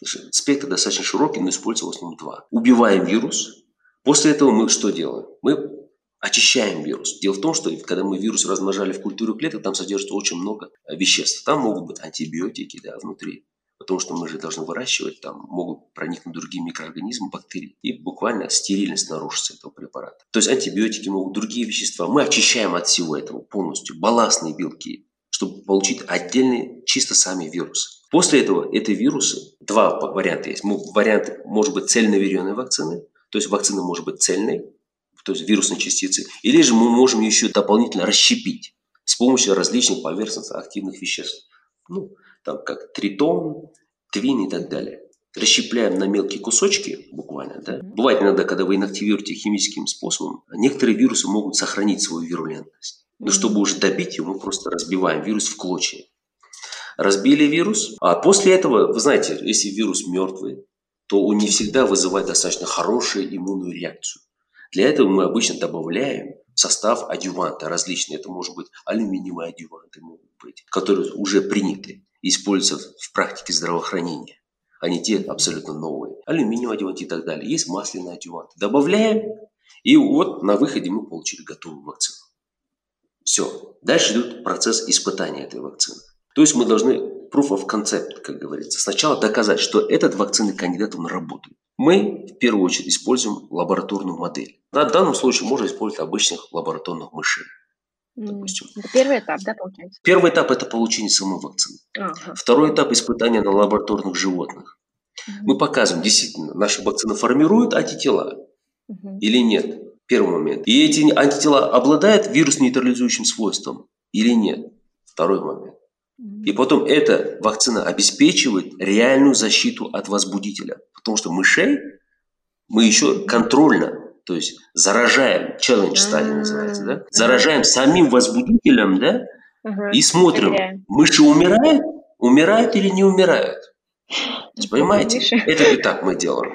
C: Спектр достаточно широкий, но используется в основном два. Убиваем вирус. После этого мы что делаем? Мы очищаем вирус. Дело в том, что когда мы вирус размножали в культуру клеток, там содержится очень много э, веществ. Там могут быть антибиотики да, внутри. Потому что мы же должны выращивать, там могут проникнуть другие микроорганизмы, бактерии. И буквально стерильность нарушится этого препарата. То есть антибиотики могут, другие вещества. Мы очищаем от всего этого полностью балластные белки, чтобы получить отдельные чисто сами вирусы. После этого эти вирусы, два варианта есть. Вариант может быть цельноверенной вакцины, то есть вакцина может быть цельной, то есть вирусной частицы, или же мы можем еще дополнительно расщепить с помощью различных поверхностно активных веществ. Ну, там как тритон, твин и так далее. Расщепляем на мелкие кусочки, буквально, да. Бывает иногда, когда вы инактивируете химическим способом, некоторые вирусы могут сохранить свою вирулентность. Но чтобы уже добить его, мы просто разбиваем вирус в клочья. Разбили вирус, а после этого, вы знаете, если вирус мертвый, то он не всегда вызывает достаточно хорошую иммунную реакцию. Для этого мы обычно добавляем в состав адюванта различные. Это может быть алюминиевые адюванты, могут быть, которые уже приняты используются в практике здравоохранения а не те абсолютно новые. Алюминиевый адювант и так далее. Есть масляный адювант. Добавляем, и вот на выходе мы получили готовую вакцину. Все. Дальше идет процесс испытания этой вакцины. То есть мы должны proof of concept, как говорится. Сначала доказать, что этот вакцинный кандидат, он работает. Мы в первую очередь используем лабораторную модель. На данном случае можно использовать обычных лабораторных мышей.
B: Допустим. Это первый этап, да, получается?
C: Первый этап – это получение самой вакцины. Ага. Второй этап – испытания на лабораторных животных. Угу. Мы показываем, действительно, наша вакцина формирует антитела. угу. или нет? Первый момент. И эти антитела обладают вирус-нейтрализующим свойством или нет? Второй момент. И потом эта вакцина обеспечивает реальную защиту от возбудителя. Потому что мышей мы еще контрольно, то есть заражаем, челлендж стадии называется, да? Заражаем самим возбудителем, да? И смотрим, мыши умирают, умирают или не умирают. Понимаете? Это и так мы делаем.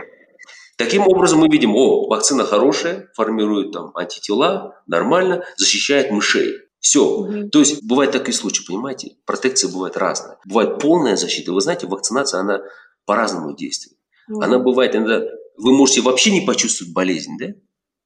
C: Таким образом мы видим, о, вакцина хорошая, формирует там антитела, нормально, защищает мышей. Все. Угу. То есть бывает такие случаи, понимаете? Протекция бывает разная. Бывает полная защита. Вы знаете, вакцинация, она по-разному действует. Угу. Она бывает иногда, вы можете вообще не почувствовать болезнь, да?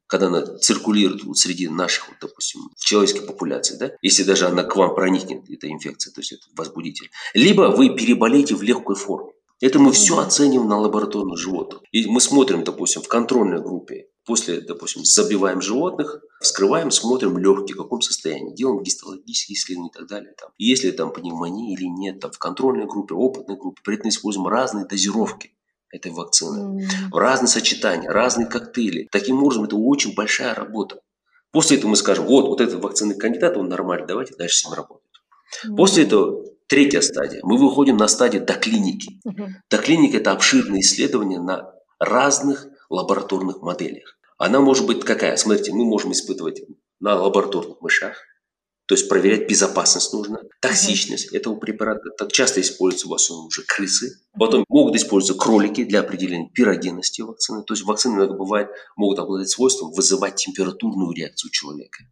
C: когда она циркулирует вот среди наших, вот, допустим, в человеческой популяции, да, если даже она к вам проникнет, эта инфекция, то есть это возбудитель. Либо вы переболеете в легкой форме. Это мы все оценим на лабораторных животных. И мы смотрим, допустим, в контрольной группе. После, допустим, забиваем животных, вскрываем, смотрим легкие, в каком состоянии. Делаем гистологические исследования и так далее. Там. Есть ли там пневмония или нет. Там, в контрольной группе, опытной группе. При этом используем разные дозировки этой вакцины. Mm. Разные сочетания, разные коктейли. Таким образом, это очень большая работа. После этого мы скажем, вот, вот этот вакцинный кандидат, он нормальный, давайте дальше с ним работать. Mm. После этого Третья стадия. Мы выходим на стадию доклиники. Угу. Доклиника – это обширное исследование на разных лабораторных моделях. Она может быть какая? Смотрите, мы можем испытывать на лабораторных мышах, то есть проверять безопасность нужно, токсичность этого препарата. Так часто используются в основном уже крысы. Потом могут использоваться кролики для определения пирогенности вакцины. То есть вакцины иногда бывает, могут обладать свойством вызывать температурную реакцию человека.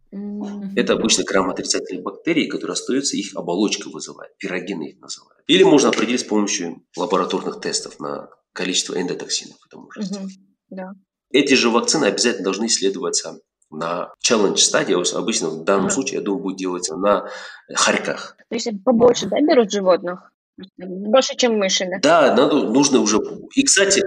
C: Это обычно грамоотрицательные бактерии, которые остаются, их оболочка вызывает. Пирогены их называют. Или можно определить с помощью лабораторных тестов на количество эндотоксинов. Это можно сделать. Да. Эти же вакцины обязательно должны исследоваться на челлендж стадии, обычно в данном случае, я думаю, будет делаться на хорьках.
B: То есть побольше, да, берут животных? Больше, чем мыши, да?
C: Да, надо, нужно уже... И, кстати,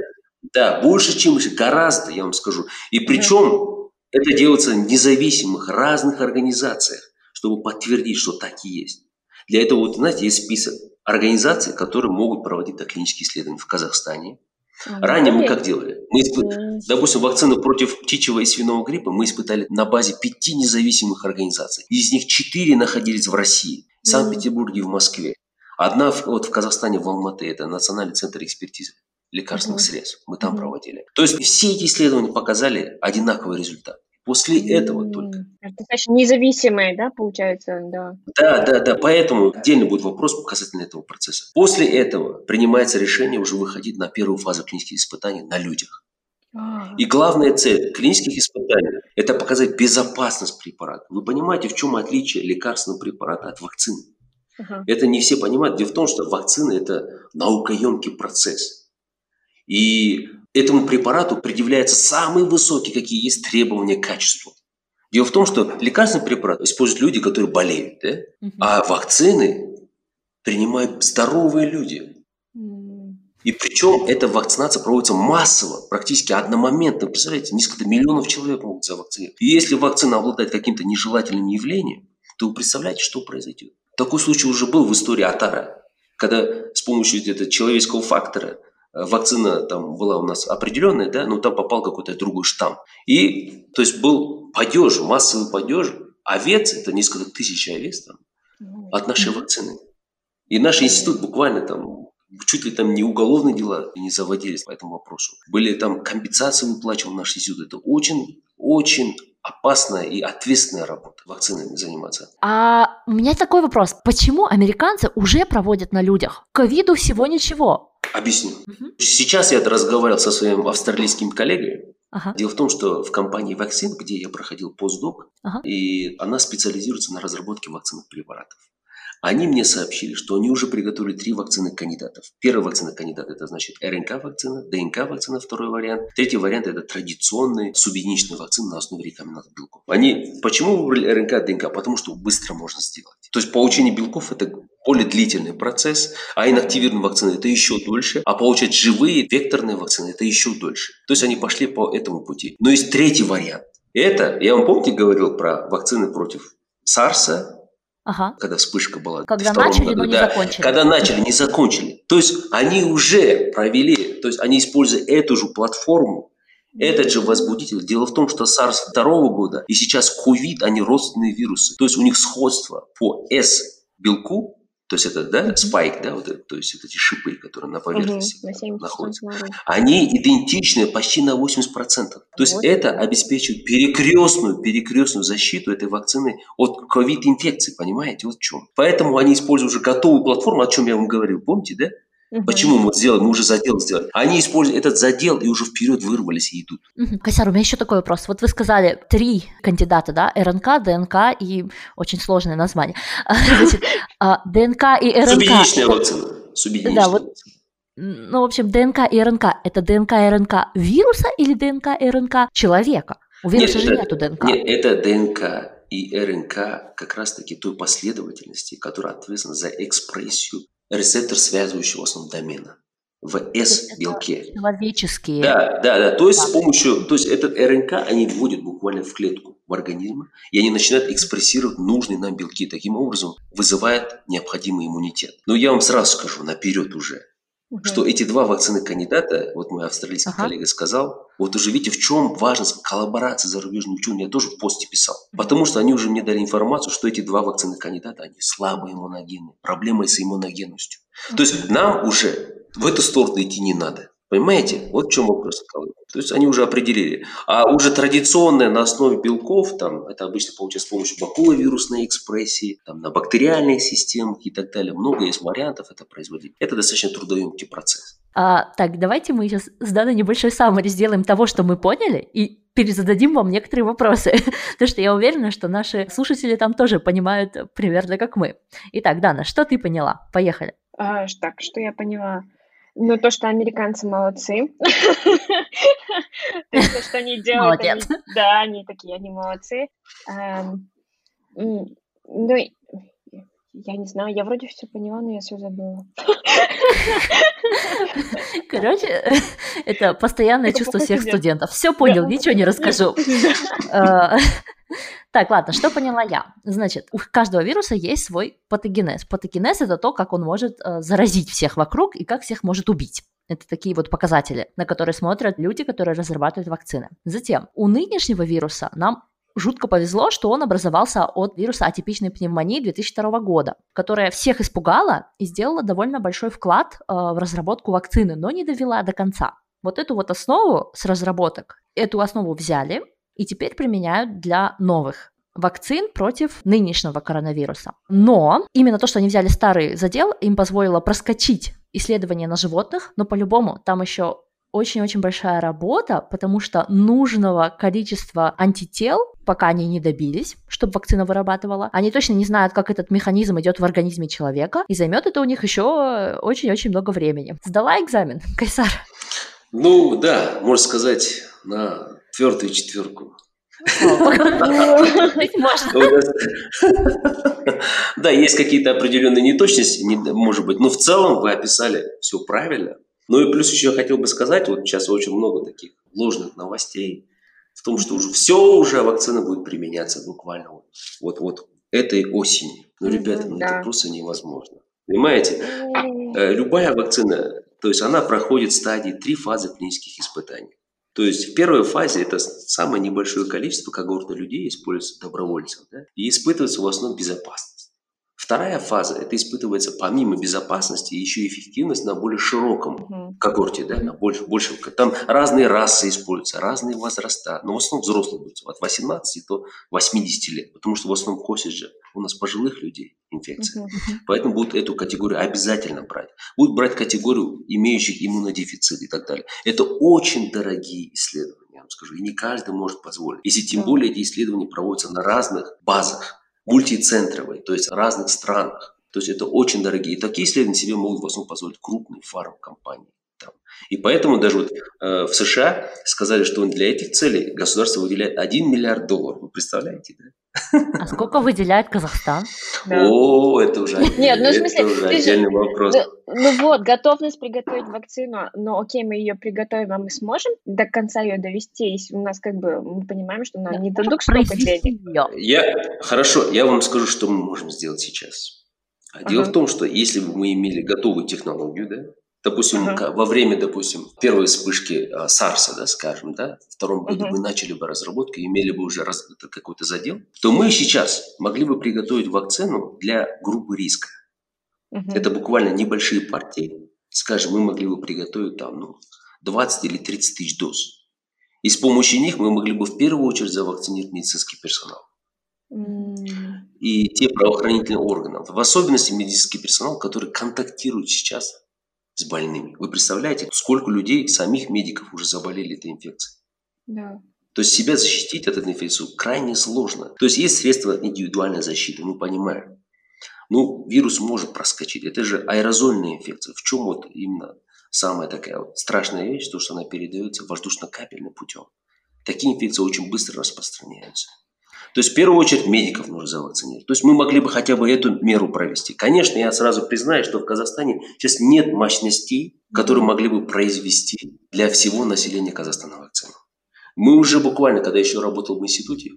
C: да, больше, чем мыши, гораздо, я вам скажу. И причем это делается в независимых, разных организациях, чтобы подтвердить, что так и есть. Для этого, вот, знаете, есть список организаций, которые могут проводить клинические исследования в Казахстане, Ранее мы как делали? Мы, исп... допустим, вакцину против птичьего и свиного гриппа мы испытали на базе пяти независимых организаций. Из них четыре находились в России, в Санкт-Петербурге и в Москве. Одна в, вот в Казахстане, в Алматы, это Национальный центр экспертизы лекарственных средств. Мы там проводили. То есть все эти исследования показали одинаковый результат. После этого только.
B: Значит независимые, да, получается, да?
C: Да, да, да. Поэтому отдельно будет вопрос касательно этого процесса. После этого принимается решение уже выходить на первую фазу клинических испытаний на людях. А. И главная цель клинических испытаний – это показать безопасность препарата. Вы понимаете, в чем отличие лекарственного препарата от вакцины? Uh-huh. Это не все понимают. Дело в том, что вакцина – это наукоемкий процесс. И этому препарату предъявляются самые высокие, какие есть требования к качеству. Дело в том, что лекарственный препарат используют люди, которые болеют, да? Угу. а вакцины принимают здоровые люди. И причем эта вакцинация проводится массово, практически одномоментно. Представляете, несколько миллионов человек могут завакцинировать. И если вакцина обладает каким-то нежелательным явлением, то вы представляете, что произойдет. Такой случай уже был в истории Атара, когда с помощью этого человеческого фактора вакцина там была у нас определенная, да, но там попал какой-то другой штамм. И, то есть, был падеж, массовый падеж овец, это несколько тысяч овец там, от нашей вакцины. И наш институт буквально там чуть ли там не уголовные дела не заводились по этому вопросу. Были там компенсации выплачивал наш институт. Это очень, очень опасная и ответственная работа вакцинами заниматься.
A: А у меня такой вопрос. Почему американцы уже проводят на людях? Ковиду всего ничего.
C: Объясню. Угу. Сейчас я разговаривал со своим австралийским коллегой. Ага. Дело в том, что в компании Vaccine, где я проходил постдок, ага. и она специализируется на разработке вакцинных препаратов. Они мне сообщили, что они уже приготовили три вакцины кандидатов. Первый вакцина кандидат это значит РНК-вакцина, ДНК-вакцина, второй вариант. Третий вариант это традиционные субъединичные вакцины на основе рекомендаций белков. Они почему выбрали РНК, ДНК? Потому что быстро можно сделать. То есть получение белков это более длительный процесс, а инактивированные вакцины это еще дольше, а получать живые векторные вакцины это еще дольше. То есть они пошли по этому пути. Но есть третий вариант. Это, я вам помните, говорил про вакцины против САРСа, Ага. Когда вспышка была.
A: Когда начали, году, но не да, закончили.
C: Когда начали, не закончили. То есть они уже провели, то есть они используя эту же платформу, Этот же возбудитель. Дело в том, что SARS второго года и сейчас COVID, они родственные вирусы. То есть у них сходство по S-белку, то есть это, да, спайк, да, вот это, то есть вот эти шипы, которые на поверхности угу, находятся, они идентичны почти на 80%. То есть вот. это обеспечивает перекрестную, перекрестную защиту этой вакцины от ковид-инфекции, понимаете, вот в чем. Поэтому они используют уже готовую платформу, о чем я вам говорил, помните, да? Угу. Почему мы сделали? Мы уже задел сделали. Они используют этот задел и уже вперед вырвались и идут.
A: Угу. Косяр, у меня еще такой вопрос. Вот вы сказали три кандидата, да? РНК, ДНК и очень сложное название. Значит, а, ДНК и РНК.
C: Субъединичная вакцина. Субъединичная
A: да, вот ну, в общем, ДНК и РНК – это ДНК и РНК вируса или ДНК и РНК человека? У вируса нет, же это, нету ДНК.
C: Нет, это ДНК и РНК как раз-таки той последовательности, которая ответственна за экспрессию рецептор связывающего основного домена в S-белке.
A: Человеческие.
C: Да, да, да. То есть с помощью, то есть этот РНК они вводят буквально в клетку в организме, и они начинают экспрессировать нужные нам белки. Таким образом вызывает необходимый иммунитет. Но я вам сразу скажу наперед уже, угу. что эти два вакцины кандидата, вот мой австралийский ага. коллега сказал, вот уже видите, в чем важность коллаборации с зарубежными учеными, я тоже в посте писал. Потому что они уже мне дали информацию, что эти два вакцины кандидата, они слабые иммуногены, проблемы с иммуногенностью. То есть нам уже в эту сторону идти не надо. Понимаете? Вот в чем вопрос. То есть они уже определили. А уже традиционное на основе белков, там, это обычно получается с помощью бакуловирусной экспрессии, там, на бактериальных системах и так далее. Много есть вариантов это производить. Это достаточно трудоемкий процесс.
A: А, так, давайте мы сейчас с Даной небольшой саммари сделаем того, что мы поняли, и перезададим вам некоторые вопросы, потому что я уверена, что наши слушатели там тоже понимают примерно как мы. Итак, Дана, что ты поняла? Поехали.
B: А, так, что я поняла? Ну, то, что американцы молодцы. То что они делают. Молодец. Да, они такие, они молодцы. Эм, ну, я не знаю, я вроде все поняла, но я все забыла.
A: Короче, это постоянное чувство всех студентов. Все понял, ничего не расскажу. Так, ладно, что поняла я? Значит, у каждого вируса есть свой патогенез. Патогенез – это то, как он может э, заразить всех вокруг и как всех может убить. Это такие вот показатели, на которые смотрят люди, которые разрабатывают вакцины. Затем, у нынешнего вируса нам жутко повезло, что он образовался от вируса атипичной пневмонии 2002 года, которая всех испугала и сделала довольно большой вклад э, в разработку вакцины, но не довела до конца. Вот эту вот основу с разработок, эту основу взяли и теперь применяют для новых вакцин против нынешнего коронавируса. Но именно то, что они взяли старый задел, им позволило проскочить исследования на животных, но по-любому там еще очень-очень большая работа, потому что нужного количества антител пока они не добились, чтобы вакцина вырабатывала. Они точно не знают, как этот механизм идет в организме человека, и займет это у них еще очень-очень много времени. Сдала экзамен, Кайсар?
C: Ну да, можно сказать, на твердую четверку. Да, есть какие-то определенные неточности, может быть, но в целом вы описали все правильно. Ну и плюс еще я хотел бы сказать, вот сейчас очень много таких ложных новостей, в том, что уже все уже вакцина будет применяться буквально вот, вот, этой осенью. Ну, ребята, ну, это просто невозможно. Понимаете? Э, любая вакцина, то есть она проходит стадии, три фазы клинических испытаний. То есть в первой фазе это самое небольшое количество когорта людей используется добровольцев. Да? И испытывается в основном безопасность. Вторая фаза – это испытывается помимо безопасности еще эффективность на более широком uh-huh. когорте, да, на больше, больше, там разные расы используются, разные возраста, но в основном взрослые будут от 18 до 80 лет, потому что в основном косит же у нас пожилых людей инфекция. Uh-huh. Поэтому будут эту категорию обязательно брать. Будут брать категорию имеющих иммунодефицит и так далее. Это очень дорогие исследования, я вам скажу, и не каждый может позволить. Если тем более эти исследования проводятся на разных базах, мультицентровой, то есть в разных странах. То есть это очень дорогие. И такие исследования себе могут в основном позволить крупные фармкомпании. Там. И поэтому даже вот э, в США сказали, что для этих целей государство выделяет 1 миллиард долларов. Вы представляете, да?
A: А сколько выделяет Казахстан?
C: О, это уже, Нет, ну, в смысле, это уже отдельный вопрос.
B: Ну, ну вот, готовность приготовить вакцину, но окей, мы ее приготовим, а мы сможем до конца ее довести, если у нас как бы, мы понимаем, что нам не дадут столько денег.
C: Я, хорошо, я вам скажу, что мы можем сделать сейчас. Дело ага. в том, что если бы мы имели готовую технологию, да, Допустим, uh-huh. во время, допустим, первой вспышки а, САРСа, да, скажем, да, в втором году uh-huh. мы начали бы разработку, имели бы уже раз, какой-то задел, то мы сейчас могли бы приготовить вакцину для группы риска. Uh-huh. Это буквально небольшие партии. Скажем, мы могли бы приготовить там, ну, 20 или 30 тысяч доз. И с помощью них мы могли бы в первую очередь завакцинировать медицинский персонал. И те правоохранительные органы, в особенности медицинский персонал, который контактирует сейчас с больными. Вы представляете, сколько людей, самих медиков уже заболели этой инфекцией?
B: Да.
C: То есть себя защитить от этой инфекции крайне сложно. То есть есть средства индивидуальной защиты, мы понимаем. Ну, вирус может проскочить. Это же аэрозольная инфекция. В чем вот именно самая такая вот страшная вещь, то, что она передается воздушно-капельным путем. Такие инфекции очень быстро распространяются. То есть, в первую очередь, медиков нужно завакцинировать. То есть, мы могли бы хотя бы эту меру провести. Конечно, я сразу признаю, что в Казахстане сейчас нет мощностей, которые могли бы произвести для всего населения Казахстана вакцину. Мы уже буквально, когда еще работал в институте,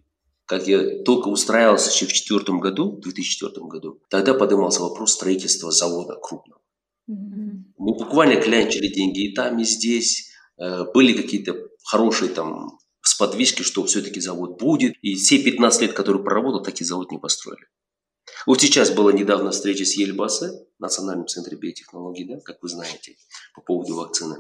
C: как я только устраивался еще в четвертом году, в 2004 году, тогда поднимался вопрос строительства завода крупного. Мы буквально клянчили деньги и там, и здесь. Э, были какие-то хорошие там сподвижки, что все-таки завод будет. И все 15 лет, которые проработал, такие завод не построили. Вот сейчас была недавно встреча с Ельбасе, Национальным центром биотехнологий, да, как вы знаете, по поводу вакцины.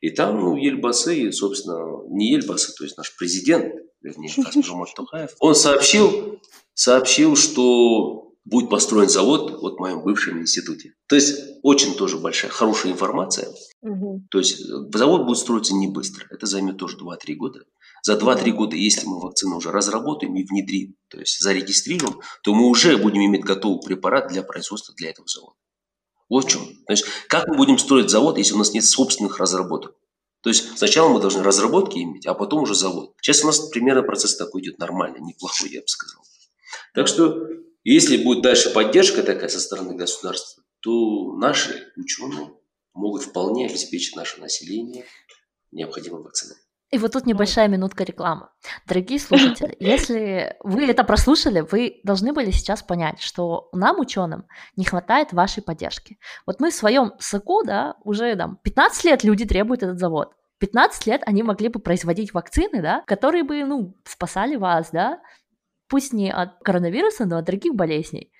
C: И там, ну, Ельбасе, собственно, не Ельбасе, то есть наш президент, вернее, Касым Тухаев, он сообщил, сообщил, что будет построен завод вот в моем бывшем институте. То есть очень тоже большая, хорошая информация. Угу. То есть э, завод будет строиться не быстро. Это займет тоже 2-3 года. За 2-3 года, если мы вакцину уже разработаем и внедрим, то есть зарегистрируем, то мы уже будем иметь готовый препарат для производства для этого завода. Вот в чем. Значит, как мы будем строить завод, если у нас нет собственных разработок? То есть сначала мы должны разработки иметь, а потом уже завод. Сейчас у нас примерно процесс такой идет нормально, неплохой, я бы сказал. Так что если будет дальше поддержка такая со стороны государства, то наши ученые могут вполне обеспечить наше население необходимой вакциной.
A: И вот тут небольшая минутка рекламы. Дорогие слушатели, если вы это прослушали, вы должны были сейчас понять, что нам, ученым, не хватает вашей поддержки. Вот мы в своем соку, да, уже там 15 лет люди требуют этот завод. 15 лет они могли бы производить вакцины, да, которые бы, ну, спасали вас, да, пусть не от коронавируса, но от других болезней.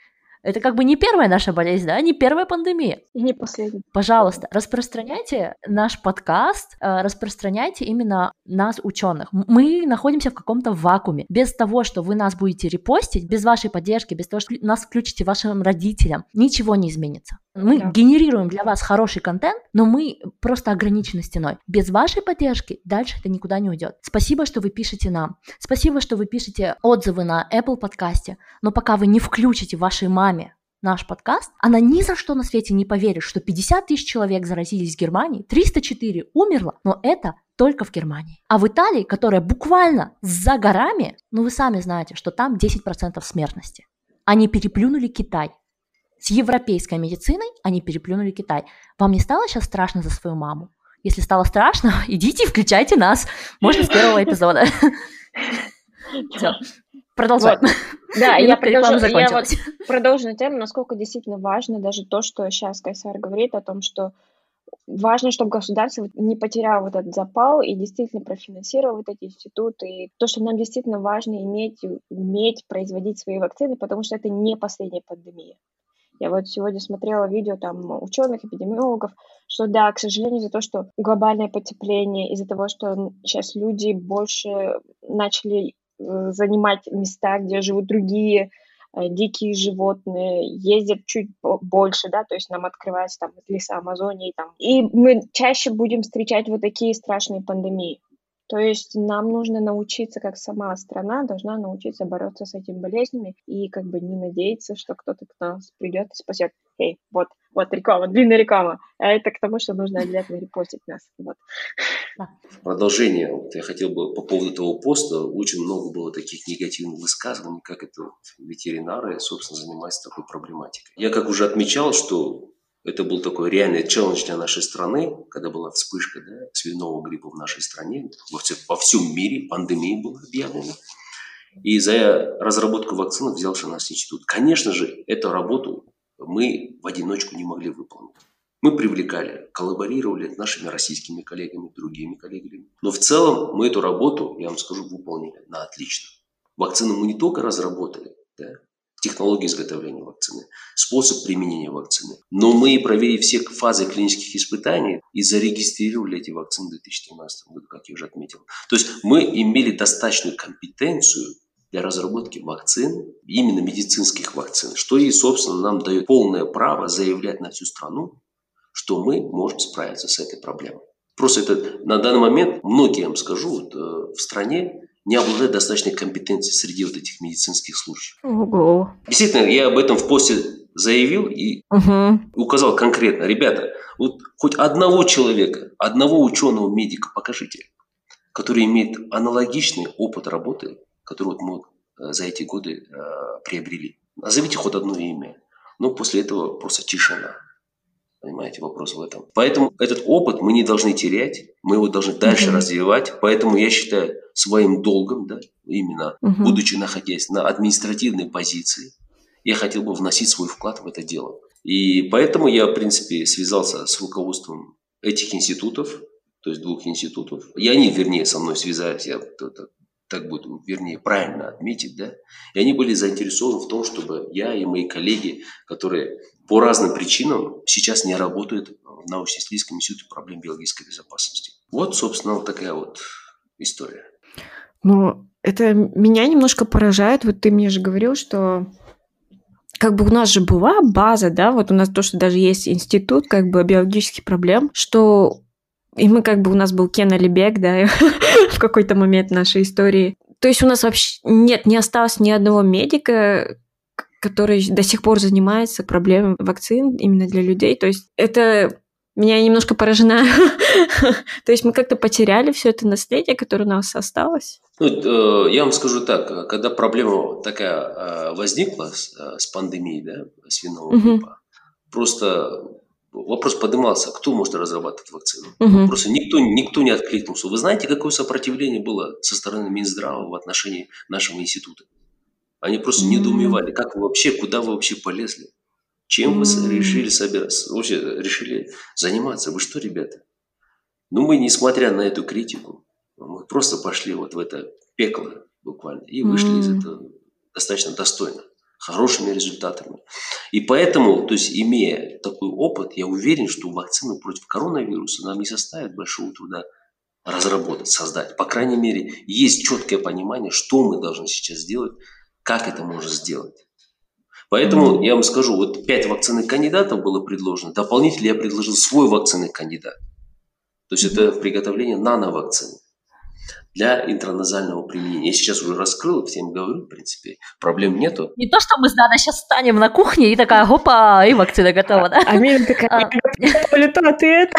A: Это как бы не первая наша болезнь, да, не первая пандемия.
B: И не последняя.
A: Пожалуйста, распространяйте наш подкаст, э, распространяйте именно нас, ученых. Мы находимся в каком-то вакууме. Без того, что вы нас будете репостить, без вашей поддержки, без того, что нас включите вашим родителям, ничего не изменится. Мы да. генерируем для вас хороший контент, но мы просто ограничены стеной. Без вашей поддержки дальше это никуда не уйдет. Спасибо, что вы пишете нам. Спасибо, что вы пишете отзывы на Apple подкасте. Но пока вы не включите вашей маме наш подкаст, она ни за что на свете не поверит, что 50 тысяч человек заразились в Германии, 304 умерло, но это только в Германии. А в Италии, которая буквально за горами, ну вы сами знаете, что там 10% смертности. Они переплюнули Китай. С европейской медициной они переплюнули Китай. Вам не стало сейчас страшно за свою маму? Если стало страшно, идите и включайте нас. Можно с первого эпизода. Все. Продолжаем. Вот.
B: Да, я продолжу, я вот продолжу на тему, насколько действительно важно даже то, что сейчас Кайсар говорит о том, что важно, чтобы государство не потеряло вот этот запал и действительно профинансировало вот эти институты. И то, что нам действительно важно иметь, уметь производить свои вакцины, потому что это не последняя пандемия. Я вот сегодня смотрела видео там ученых, эпидемиологов, что да, к сожалению, из-за того, что глобальное потепление, из-за того, что сейчас люди больше начали э, занимать места, где живут другие э, дикие животные, ездят чуть больше, да, то есть нам открываются там леса Амазонии, там, и мы чаще будем встречать вот такие страшные пандемии. То есть нам нужно научиться, как сама страна должна научиться бороться с этими болезнями и как бы не надеяться, что кто-то к нас придет и спасет. Эй, вот, вот реклама, длинная реклама. А это к тому, что нужно обязательно репостить нас. Вот.
C: Продолжение. Вот я хотел бы по поводу этого поста. Очень много было таких негативных высказываний, как это ветеринары, собственно, занимаются такой проблематикой. Я как уже отмечал, что это был такой реальный челлендж для нашей страны, когда была вспышка да, свиного гриппа в нашей стране. Во, все, во всем мире пандемия была объявлена. И за разработку вакцины взялся наш институт. Конечно же, эту работу мы в одиночку не могли выполнить. Мы привлекали, коллаборировали с нашими российскими коллегами, другими коллегами. Но в целом мы эту работу, я вам скажу, выполнили на отлично. Вакцину мы не только разработали, да, технологии изготовления вакцины, способ применения вакцины. Но мы провели все фазы клинических испытаний и зарегистрировали эти вакцины в 2013 году, как я уже отметил. То есть мы имели достаточную компетенцию для разработки вакцин, именно медицинских вакцин, что и, собственно, нам дает полное право заявлять на всю страну, что мы можем справиться с этой проблемой. Просто это на данный момент, многие, я вам скажу, вот, э, в стране не обладает достаточной компетенцией среди вот этих медицинских служащих.
A: Ого.
C: Действительно, я об этом в посте заявил и угу. указал конкретно. Ребята, вот хоть одного человека, одного ученого медика покажите, который имеет аналогичный опыт работы, который вот мы э, за эти годы э, приобрели. Назовите хоть одно имя. Но после этого просто тишина. Понимаете, вопрос в этом. Поэтому этот опыт мы не должны терять, мы его должны дальше mm-hmm. развивать. Поэтому я считаю своим долгом, да, именно mm-hmm. будучи находясь на административной позиции, я хотел бы вносить свой вклад в это дело. И поэтому я, в принципе, связался с руководством этих институтов, то есть двух институтов. И они, вернее, со мной связались, я так будет, вернее, правильно отметить, да, и они были заинтересованы в том, чтобы я и мои коллеги, которые по разным причинам сейчас не работают в научно-исследовательском институте проблем биологической безопасности. Вот, собственно, вот такая вот история.
D: Ну, это меня немножко поражает. Вот ты мне же говорил, что как бы у нас же была база, да, вот у нас то, что даже есть институт как бы биологических проблем, что и мы как бы, у нас был Кен Алибек, да, в какой-то момент нашей истории. То есть у нас вообще нет, не осталось ни одного медика, который до сих пор занимается проблемой вакцин именно для людей. То есть это меня немножко поражена. То есть мы как-то потеряли все это наследие, которое у нас осталось.
C: Ну, э, я вам скажу так, когда проблема такая э, возникла с, э, с пандемией, да, свиного гриппа, просто вопрос поднимался, кто может разрабатывать вакцину. Угу. Просто никто, никто не откликнулся. Вы знаете, какое сопротивление было со стороны Минздрава в отношении нашего института? Они просто недоумевали, как вы вообще, куда вы вообще полезли? Чем вы решили собираться, вообще решили заниматься? Вы что, ребята? Ну, мы, несмотря на эту критику, мы просто пошли вот в это пекло буквально и вышли из этого достаточно достойно хорошими результатами. И поэтому, то есть имея такой опыт, я уверен, что вакцину против коронавируса нам не составит большого труда разработать, создать. По крайней мере, есть четкое понимание, что мы должны сейчас сделать, как это можно сделать. Поэтому я вам скажу, вот пять вакцинных кандидатов было предложено, дополнительно я предложил свой вакцинный кандидат. То есть это приготовление нановакцины для интраназального применения. Я сейчас уже раскрыл, всем говорю, в принципе, проблем нету.
A: Не то, что мы с Даной сейчас станем на кухне и такая, опа, и вакцина готова, да?
D: А Мира такая, а. а ты это.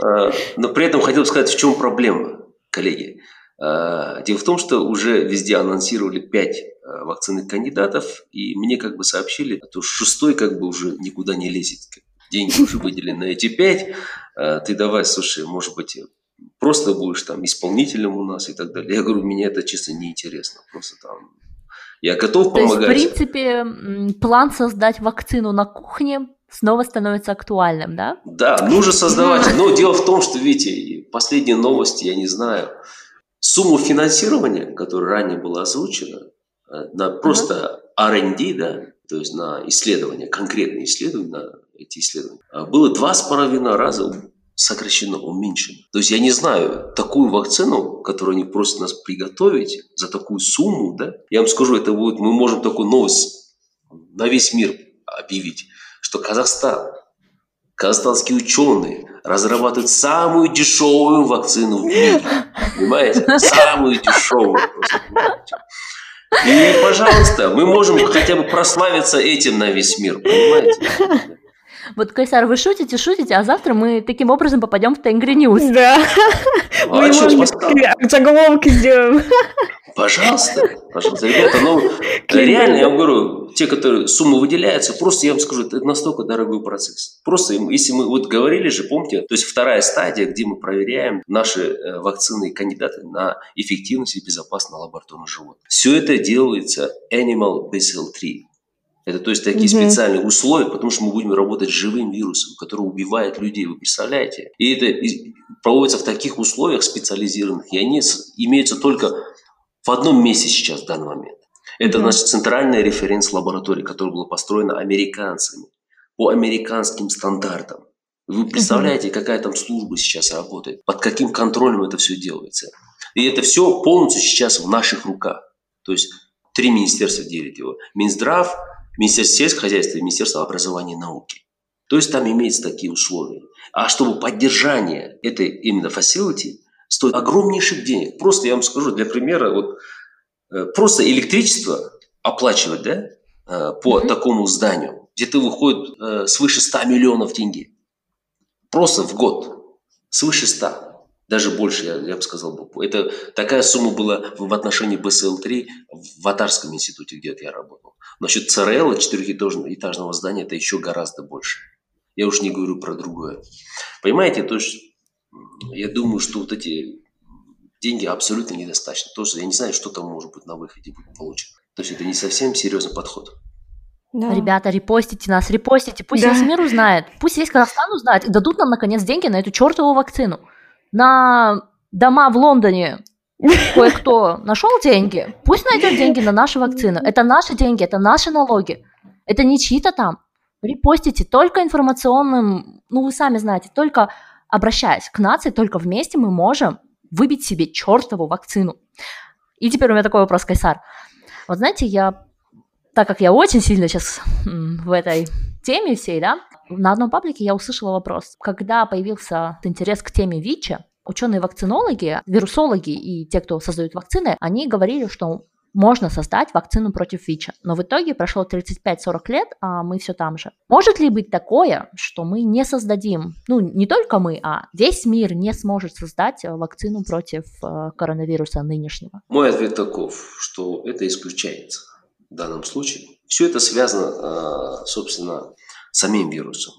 C: А, но при этом хотел сказать, в чем проблема, коллеги. А, дело в том, что уже везде анонсировали пять вакцинных кандидатов, и мне как бы сообщили, что шестой как бы уже никуда не лезет. Деньги уже выделены на эти пять. Ты давай, слушай, может быть, просто будешь там исполнителем у нас и так далее. Я говорю, мне это чисто неинтересно. Просто там я готов помогать.
A: То есть, в принципе, план создать вакцину на кухне снова становится актуальным, да?
C: Да, нужно создавать. Но дело в том, что, видите, последние новости, я не знаю, сумму финансирования, которая ранее была озвучена, э, на просто R&D, да, то есть на исследования, конкретные исследования, на эти исследования, э, было два с половиной раза сокращено, уменьшено. То есть я не знаю, такую вакцину, которую они просят нас приготовить за такую сумму, да, я вам скажу, это будет, мы можем такую новость на весь мир объявить, что Казахстан, казахстанские ученые разрабатывают самую дешевую вакцину в мире. Понимаете? Самую дешевую. И, пожалуйста, мы можем хотя бы прославиться этим на весь мир, понимаете?
A: Вот, Кайсар, вы шутите, шутите, а завтра мы таким образом попадем в Tengri News.
D: Да. А мы, может заголовки сделаем.
C: Пожалуйста, пожалуйста, ребята, ну, реально, я вам говорю, те, которые суммы выделяются, просто, я вам скажу, это настолько дорогой процесс. Просто, если мы, вот говорили же, помните, то есть вторая стадия, где мы проверяем наши э, вакцины и кандидаты на эффективность и безопасность на лабораторных животных. Все это делается Animal Basel 3 Это то есть такие mm специальные условия, потому что мы будем работать с живым вирусом, который убивает людей, вы представляете? И это проводится в таких условиях специализированных, и они имеются только в одном месте сейчас в данный момент. Это mm наша центральная референс-лаборатория, которая была построена американцами по американским стандартам. Вы представляете, mm какая там служба сейчас работает, под каким контролем это все делается. И это все полностью сейчас в наших руках. То есть три министерства делят его. Минздрав, Министерство сельского хозяйства и Министерство образования и науки. То есть там имеются такие условия. А чтобы поддержание этой именно facility стоит огромнейших денег. Просто я вам скажу, для примера, вот э, просто электричество оплачивать, да, э, по mm-hmm. такому зданию, где-то выходит э, свыше 100 миллионов тенге. Просто в год. Свыше 100 даже больше, я, я бы сказал. Это такая сумма была в отношении БСЛ-3 в Атарском институте, где я работал. Насчет ЦРЛ, четырехэтажного здания, это еще гораздо больше. Я уж не говорю про другое. Понимаете, то есть я думаю, что вот эти деньги абсолютно недостаточно. Тоже я не знаю, что там может быть на выходе будет получено. То есть это не совсем серьезный подход.
A: Да. Ребята, репостите нас, репостите. Пусть да. весь мир узнает, пусть весь Казахстан узнает и дадут нам, наконец, деньги на эту чертову вакцину на дома в Лондоне кое-кто нашел деньги, пусть найдет деньги на наши вакцины. Это наши деньги, это наши налоги. Это не чьи-то там. Репостите только информационным, ну вы сами знаете, только обращаясь к нации, только вместе мы можем выбить себе чертову вакцину. И теперь у меня такой вопрос, Кайсар. Вот знаете, я, так как я очень сильно сейчас в этой теме всей, да, на одном паблике я услышала вопрос. Когда появился интерес к теме ВИЧа, ученые-вакцинологи, вирусологи и те, кто создают вакцины, они говорили, что можно создать вакцину против ВИЧа. Но в итоге прошло 35-40 лет, а мы все там же. Может ли быть такое, что мы не создадим, ну не только мы, а весь мир не сможет создать э, вакцину против э, коронавируса нынешнего?
C: Мой ответ таков, что это исключается в данном случае. Все это связано, э, собственно, самим вирусом.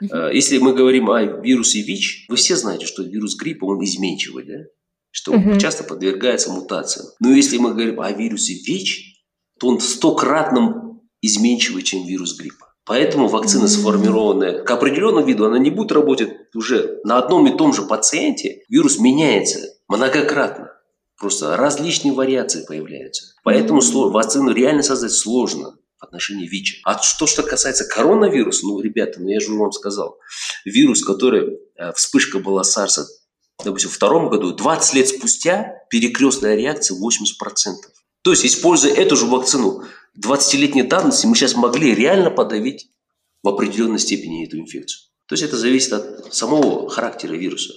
C: Если мы говорим о вирусе ВИЧ, вы все знаете, что вирус гриппа, он изменчивый, да? Что mm-hmm. часто подвергается мутациям. Но если мы говорим о вирусе ВИЧ, то он стократно изменчивый, чем вирус гриппа. Поэтому вакцина, сформированная к определенному виду, она не будет работать уже на одном и том же пациенте. Вирус меняется многократно. Просто различные вариации появляются. Поэтому вакцину реально создать сложно в отношении ВИЧа. А что, что касается коронавируса, ну, ребята, ну я же вам сказал, вирус, который, э, вспышка была SARS, допустим, в втором году, 20 лет спустя перекрестная реакция 80%. То есть, используя эту же вакцину 20-летней давности, мы сейчас могли реально подавить в определенной степени эту инфекцию. То есть, это зависит от самого характера вируса.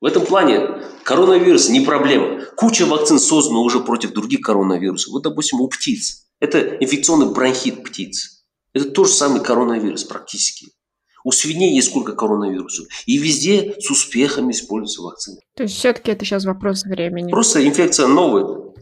C: В этом плане коронавирус не проблема. Куча вакцин создана уже против других коронавирусов. Вот, допустим, у птиц. Это инфекционный бронхит птиц. Это тот же самый коронавирус практически. У свиней есть сколько коронавирусов. И везде с успехом используются вакцины.
D: То есть все-таки это сейчас вопрос времени.
C: Просто инфекция новая.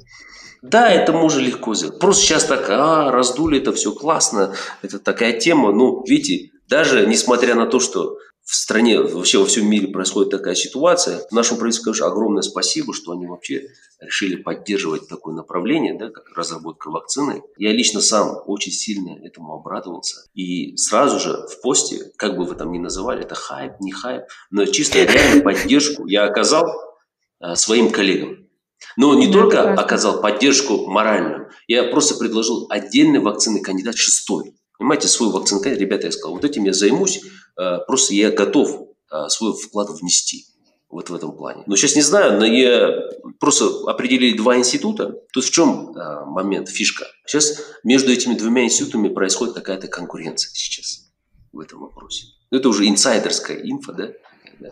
C: Да, это можно легко сделать. Просто сейчас так, а, раздули это все классно. Это такая тема. Ну, видите, даже несмотря на то, что в стране, вообще во всем мире происходит такая ситуация. Нашему правительству, конечно, огромное спасибо, что они вообще решили поддерживать такое направление, да, как разработка вакцины. Я лично сам очень сильно этому обрадовался. И сразу же в посте, как бы вы там ни называли, это хайп, не хайп, но чисто реально поддержку я оказал а, своим коллегам. Но не ну, только оказал поддержку моральную, я просто предложил отдельный вакцинный кандидат шестой. Понимаете, свой вакцинный кандидат, ребята, я сказал, вот этим я займусь, Э, просто я готов э, свой вклад внести вот в этом плане. Но сейчас не знаю, но я просто определили два института. Есть в чем а, момент, фишка? Сейчас между этими двумя институтами происходит какая-то конкуренция сейчас в этом вопросе. Это уже инсайдерская инфа, да?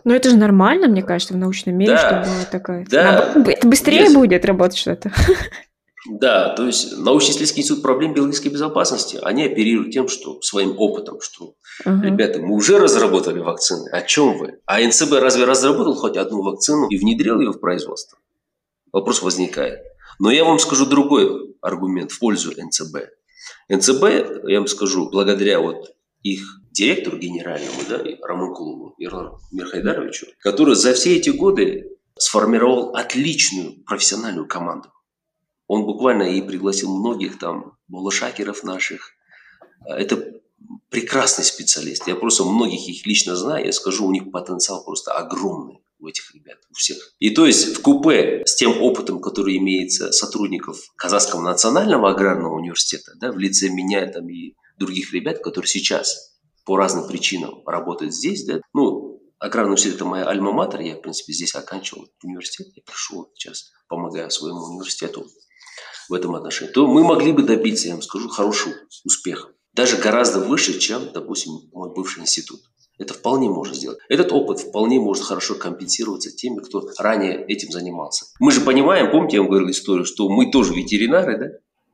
D: Но это же нормально, мне кажется, в научном мире, да, чтобы такая... Да. Это быстрее Без... будет работать что-то.
C: Да, то есть научно-исследовательский институт проблем биологической безопасности, они оперируют тем, что своим опытом, что, uh-huh. ребята, мы уже разработали вакцины, о чем вы? А НЦБ разве разработал хоть одну вакцину и внедрил ее в производство? Вопрос возникает. Но я вам скажу другой аргумент в пользу НЦБ. НЦБ, я вам скажу, благодаря вот их директору генеральному, да, Раманкулову Ирлану Мирхайдаровичу, который за все эти годы сформировал отличную профессиональную команду. Он буквально и пригласил многих там булашакеров наших, это прекрасный специалист. Я просто многих их лично знаю, я скажу, у них потенциал просто огромный у этих ребят, у всех. И то есть в купе с тем опытом, который имеется сотрудников Казахского национального аграрного университета, да, в лице меня там, и других ребят, которые сейчас по разным причинам работают здесь, да, ну, аграрный университет – это моя альма-матер, я, в принципе, здесь оканчивал университет, я пришел сейчас, помогаю своему университету в этом отношении, то мы могли бы добиться, я вам скажу, хорошего успеха. Даже гораздо выше, чем, допустим, мой бывший институт. Это вполне можно сделать. Этот опыт вполне может хорошо компенсироваться теми, кто ранее этим занимался. Мы же понимаем, помните, я вам говорил историю, что мы тоже ветеринары, да?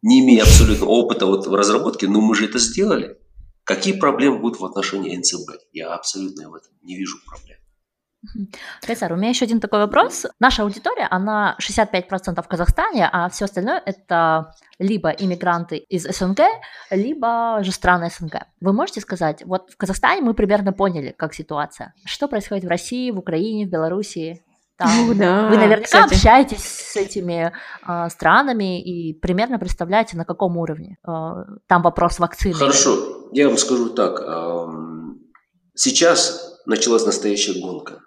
C: Не имея абсолютно опыта вот в разработке, но мы же это сделали. Какие проблемы будут в отношении НЦБ? Я абсолютно в этом не вижу проблем.
A: Кайсар, у меня еще один такой вопрос. Наша аудитория, она 65% в Казахстане, а все остальное это либо иммигранты из СНГ, либо же страны СНГ. Вы можете сказать, вот в Казахстане мы примерно поняли, как ситуация. Что происходит в России, в Украине, в Белоруссии? Там, ну, да, вы наверняка кстати. общаетесь с этими э, странами и примерно представляете, на каком уровне. Э, там вопрос вакцины.
C: Хорошо, я вам скажу так. Э, сейчас началась настоящая гонка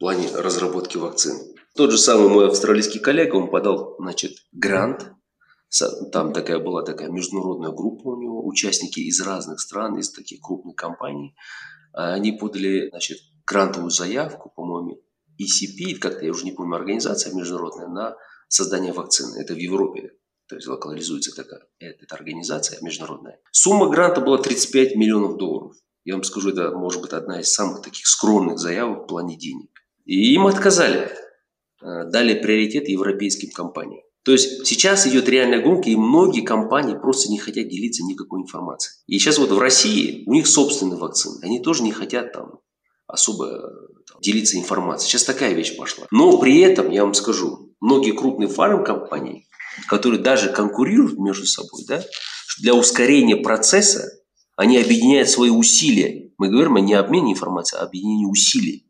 C: плане разработки вакцин. Тот же самый мой австралийский коллега, он подал, значит, грант. Там такая была такая международная группа у него, участники из разных стран, из таких крупных компаний. Они подали, значит, грантовую заявку, по-моему, ECP, как-то я уже не помню, организация международная, на создание вакцины. Это в Европе. То есть локализуется такая эта организация международная. Сумма гранта была 35 миллионов долларов. Я вам скажу, это может быть одна из самых таких скромных заявок в плане денег. И им отказали, э, дали приоритет европейским компаниям. То есть сейчас идет реальная гонка, и многие компании просто не хотят делиться никакой информацией. И сейчас вот в России у них собственные вакцины, они тоже не хотят там особо там, делиться информацией. Сейчас такая вещь пошла. Но при этом, я вам скажу, многие крупные фармкомпании, которые даже конкурируют между собой, да, для ускорения процесса, они объединяют свои усилия. Мы говорим о не обмене информацией, а объединении усилий.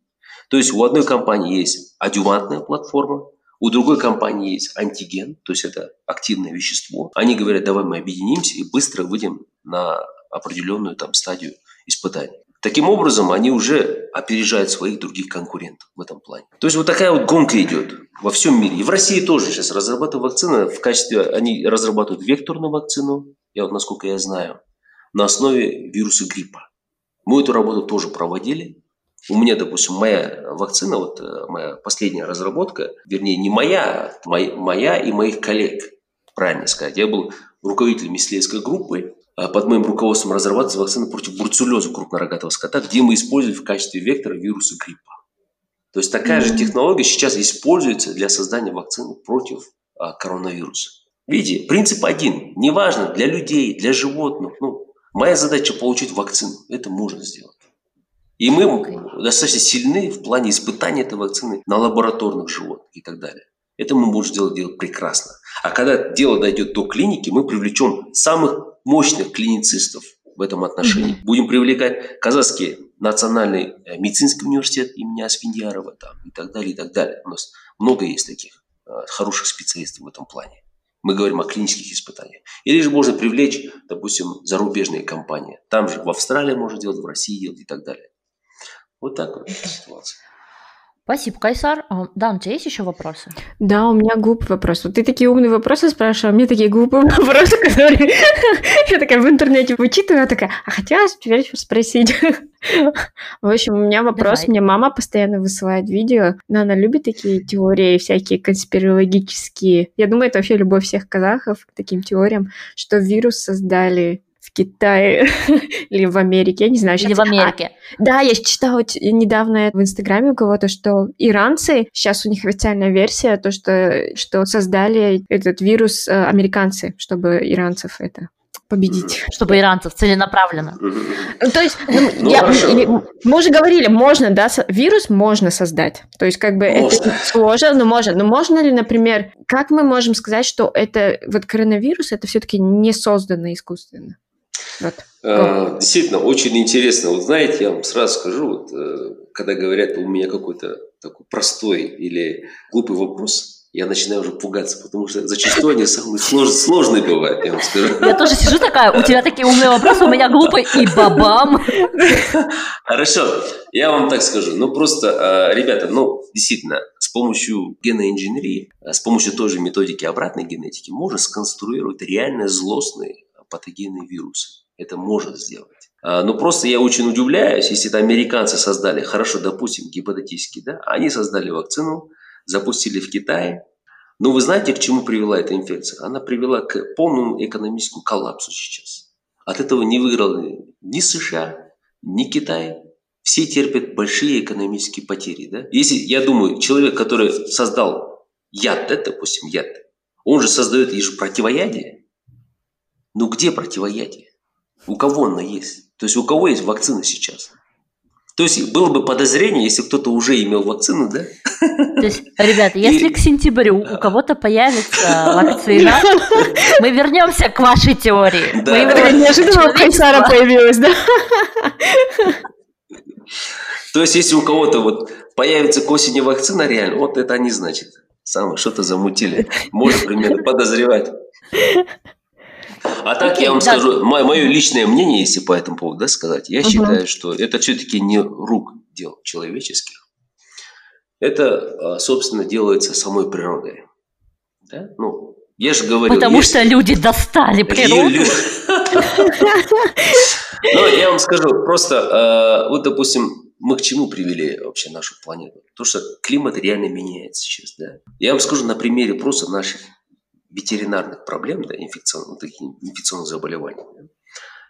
C: То есть у одной компании есть адювантная платформа, у другой компании есть антиген, то есть это активное вещество. Они говорят, давай мы объединимся и быстро выйдем на определенную там стадию испытаний. Таким образом, они уже опережают своих других конкурентов в этом плане. То есть вот такая вот гонка идет во всем мире. И в России тоже сейчас разрабатывают вакцины. В качестве они разрабатывают векторную вакцину, я вот насколько я знаю, на основе вируса гриппа. Мы эту работу тоже проводили. У меня, допустим, моя вакцина, вот э, моя последняя разработка, вернее, не моя, а моя и моих коллег, правильно сказать. Я был руководителем исследовательской группы, а под моим руководством разрабатывается вакцина против бурцеллеза крупнорогатого скота, где мы используем в качестве вектора вируса гриппа. То есть такая mm-hmm. же технология сейчас используется для создания вакцины против а, коронавируса. Видите, принцип один. Неважно, для людей, для животных. Ну, моя задача получить вакцину. Это можно сделать. И мы достаточно сильны в плане испытания этой вакцины на лабораторных животных и так далее. Это мы можем сделать, делать прекрасно. А когда дело дойдет до клиники, мы привлечем самых мощных клиницистов в этом отношении. Mm-hmm. Будем привлекать казахский национальный э, медицинский университет имени Асфендиарова там, и так далее, и так далее. У нас много есть таких э, хороших специалистов в этом плане. Мы говорим о клинических испытаниях. Или же можно привлечь, допустим, зарубежные компании. Там же в Австралии можно делать, в России делать и так далее. Вот так вот ситуация.
A: Спасибо, Кайсар. А, да, у тебя есть еще вопросы?
B: Да, у меня глупый вопрос. Вот ты такие умные вопросы спрашиваешь, а мне такие глупые вопросы, которые я такая в интернете вычитываю, я такая, а хотелось теперь спросить. В общем, у меня вопрос. Мне мама постоянно высылает видео, но она любит такие теории всякие конспирологические. Я думаю, это вообще любовь всех казахов к таким теориям, что вирус создали в Китае или в Америке, я не знаю.
A: Или в Америке.
B: А, да, я читала недавно в Инстаграме у кого-то, что иранцы, сейчас у них официальная версия, то, что, что создали этот вирус э, американцы, чтобы иранцев это победить.
A: Чтобы иранцев целенаправленно.
B: То есть, ну, ну, я, мы уже говорили, можно, да, вирус можно создать. То есть, как бы можно. это сложно, но можно. Но можно ли, например, как мы можем сказать, что это вот коронавирус, это все-таки не создано искусственно?
C: Вот. А, действительно, очень интересно. Вот знаете, я вам сразу скажу, вот, э, когда говорят, у меня какой-то такой простой или глупый вопрос, я начинаю уже пугаться, потому что зачастую они самые слож, сложные бывают, я вам скажу.
A: Я тоже сижу такая, у тебя такие умные вопросы, у меня глупые и бабам.
C: Хорошо, я вам так скажу. Ну, просто, а, ребята, ну, действительно, с помощью генной инженерии, с помощью той же методики обратной генетики можно сконструировать реально злостные патогенные вирусы. Это можно сделать. А, но просто я очень удивляюсь, если это американцы создали, хорошо, допустим, гипотетически, да, они создали вакцину, запустили в Китае. Но вы знаете, к чему привела эта инфекция? Она привела к полному экономическому коллапсу сейчас. От этого не выиграл ни США, ни Китай. Все терпят большие экономические потери. Да? Если, я думаю, человек, который создал яд, да, допустим, яд, он же создает же противоядие. Ну где противоядие? У кого оно есть? То есть у кого есть вакцина сейчас? То есть было бы подозрение, если кто-то уже имел вакцину, да?
A: То есть, ребята, если и... к сентябрю у кого-то появится вакцина, мы вернемся к вашей теории.
D: Да. Мы неожиданно у Кайсара появилась, да?
C: То есть, если у кого-то вот появится к осени вакцина реально, вот это они значит. Самое что-то замутили. Можно примерно подозревать. А так Окей, я вам да. скажу, мое, мое личное мнение, если по этому поводу да, сказать, я угу. считаю, что это все-таки не рук дел человеческих. Это, а, собственно, делается самой природой. Да? Ну, я же говорю...
A: Потому есть... что люди достали природу.
C: Ну, я вам скажу, просто, а, вот, допустим, мы к чему привели вообще нашу планету? То, что климат реально меняется сейчас, да. Я вам скажу на примере просто наших ветеринарных проблем, да, инфекционных, инфекционных заболеваний. Да.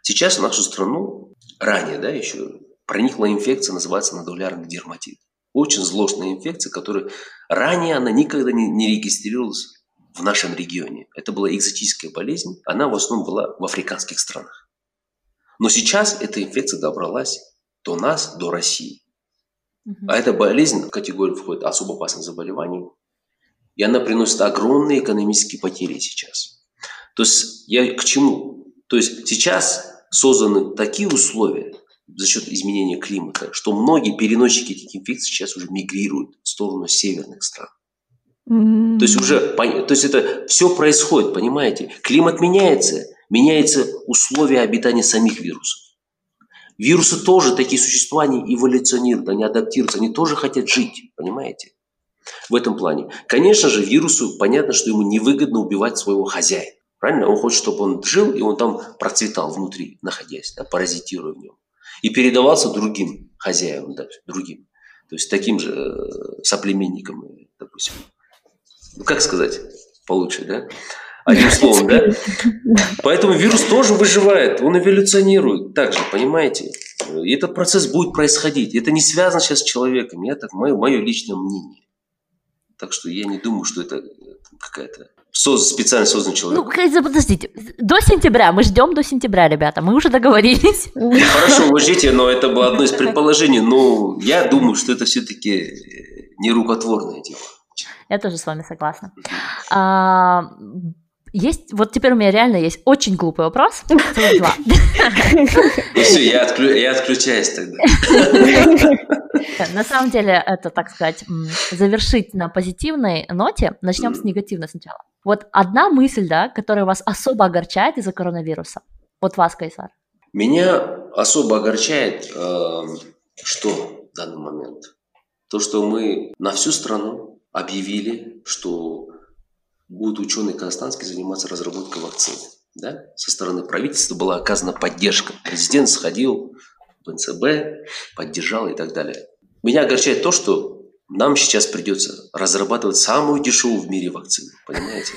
C: Сейчас в нашу страну ранее, да, еще проникла инфекция, называется нодулярный дерматит. Очень злостная инфекция, которая ранее она никогда не, не регистрировалась в нашем регионе. Это была экзотическая болезнь, она в основном была в африканских странах. Но сейчас эта инфекция добралась до нас, до России. А эта болезнь в категорию входит особо опасных заболеваний, и она приносит огромные экономические потери сейчас. То есть я к чему? То есть сейчас созданы такие условия за счет изменения климата, что многие переносчики этих инфекций сейчас уже мигрируют в сторону северных стран. Mm-hmm. То есть уже, то есть это все происходит, понимаете? Климат меняется, меняются условия обитания самих вирусов. Вирусы тоже такие существа, они эволюционируют, они адаптируются, они тоже хотят жить, понимаете? В этом плане. Конечно же, вирусу понятно, что ему невыгодно убивать своего хозяина. Правильно? Он хочет, чтобы он жил, и он там процветал внутри, находясь, да, паразитируя в нем. И передавался другим хозяевам, да, другим. То есть таким же э, соплеменникам, допустим. Ну, как сказать получше, да? Одним словом, да? Поэтому вирус тоже выживает, он эволюционирует также, понимаете? И этот процесс будет происходить. Это не связано сейчас с человеком. Это мое, мое личное мнение. Так что я не думаю, что это какая-то соз, специально созданный человек.
A: Ну, подождите, до сентября, мы ждем до сентября, ребята, мы уже договорились.
C: Хорошо, вы ждите, но это было одно из предположений, но я думаю, что это все-таки не рукотворное дело.
A: Я тоже с вами согласна. А, есть, вот теперь у меня реально есть очень глупый вопрос. Два.
C: Все, я, отклю, я отключаюсь тогда.
A: На самом деле, это, так сказать, завершить на позитивной ноте. Начнем с негативной сначала. Вот одна мысль, да, которая вас особо огорчает из-за коронавируса. Вот вас, Кайсар.
C: Меня особо огорчает, э, что в данный момент? То, что мы на всю страну объявили, что будет ученый Казахстанский заниматься разработкой вакцины. Да? Со стороны правительства была оказана поддержка. Президент сходил в НЦБ, поддержал и так далее. Меня огорчает то, что нам сейчас придется разрабатывать самую дешевую в мире вакцину. Понимаете?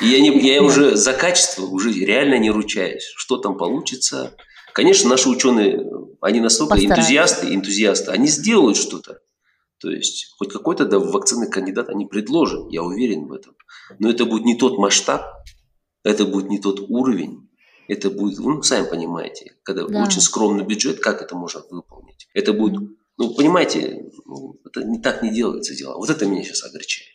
C: И я, не, я уже за качество уже реально не ручаюсь. Что там получится? Конечно, наши ученые, они настолько энтузиасты, энтузиасты, они сделают что-то. То есть хоть какой-то да, вакцинный кандидат они предложат, я уверен в этом. Но это будет не тот масштаб, это будет не тот уровень, это будет, ну, сами понимаете, когда да. очень скромный бюджет, как это можно выполнить? Это будет, ну, понимаете, ну, это не так не делается дело. Вот это меня сейчас огорчает.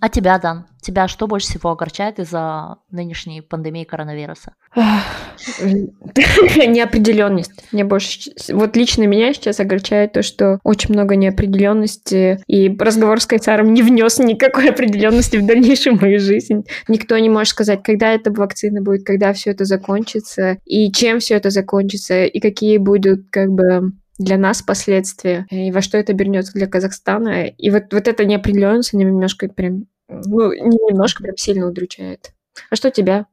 A: А тебя, Дан? Тебя что больше всего огорчает из-за нынешней пандемии коронавируса?
B: Неопределенность. Мне больше... Вот лично меня сейчас огорчает то, что очень много неопределенности, и разговор с Кайсаром не внес никакой определенности в дальнейшую мою жизнь. Никто не может сказать, когда эта вакцина будет, когда все это закончится, и чем все это закончится, и какие будут как бы для нас последствия, и во что это обернется для Казахстана. И вот, вот эта неопределенность, она немножко прям, ну, не немножко, прям сильно удручает. А что тебя?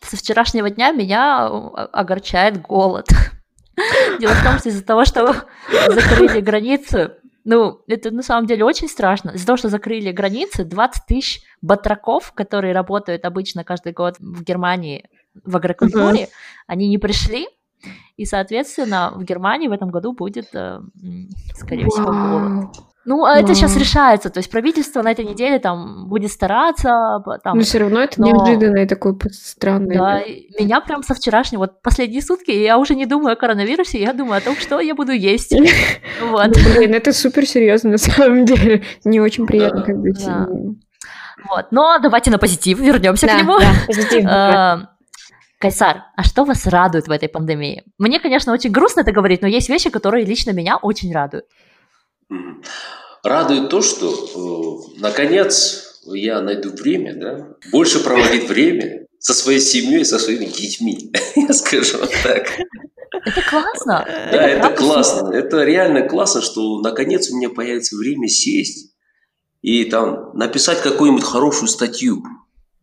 A: Со вчерашнего дня меня огорчает голод. Дело в том, что из-за того, что закрыли границы, ну, это на самом деле очень страшно. Из-за того, что закрыли границы, 20 тысяч батраков, которые работают обычно каждый год в Германии в агрокультуре, uh-huh. они не пришли, и, соответственно, в Германии в этом году будет, э, скорее всего, голод. Ну, а это сейчас решается, то есть правительство на этой неделе там будет стараться. Там,
B: но все равно это но... неожиданное такое странное.
A: Да, меня прям со вчерашнего, вот последние сутки я уже не думаю о коронавирусе, я думаю о том, что я буду есть.
B: Вот. Ну, блин, это супер серьезно на самом деле, не очень приятно как бы.
A: Вот, но давайте на позитив вернемся к нему. Да, Кайсар, а что вас радует в этой пандемии? Мне, конечно, очень грустно это говорить, но есть вещи, которые лично меня очень радуют.
C: Радует то, что э, наконец я найду время, да, больше проводить время со своей семьей, со своими детьми, я скажу вот так.
A: Это классно.
C: Да, это, это классно. Это реально классно, что наконец у меня появится время сесть и там написать какую-нибудь хорошую статью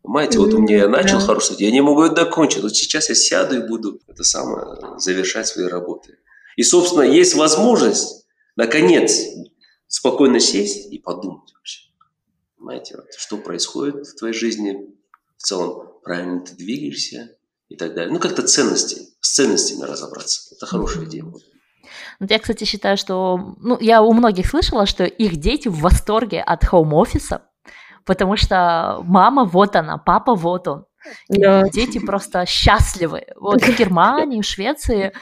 C: Понимаете, вот у меня я начал да. хорошо, я не могу это докончить. Вот сейчас я сяду и буду это самое завершать свои работы. И, собственно, есть возможность, наконец, спокойно сесть и подумать вообще. Понимаете, вот, что происходит в твоей жизни, в целом, правильно ты двигаешься и так далее. Ну, как-то ценности, с ценностями разобраться. Это хорошая идея.
A: Вот я, кстати, считаю, что... Ну, я у многих слышала, что их дети в восторге от хоум-офиса, потому что мама вот она, папа вот он. И да. дети просто счастливы. Вот в Германии, в Швеции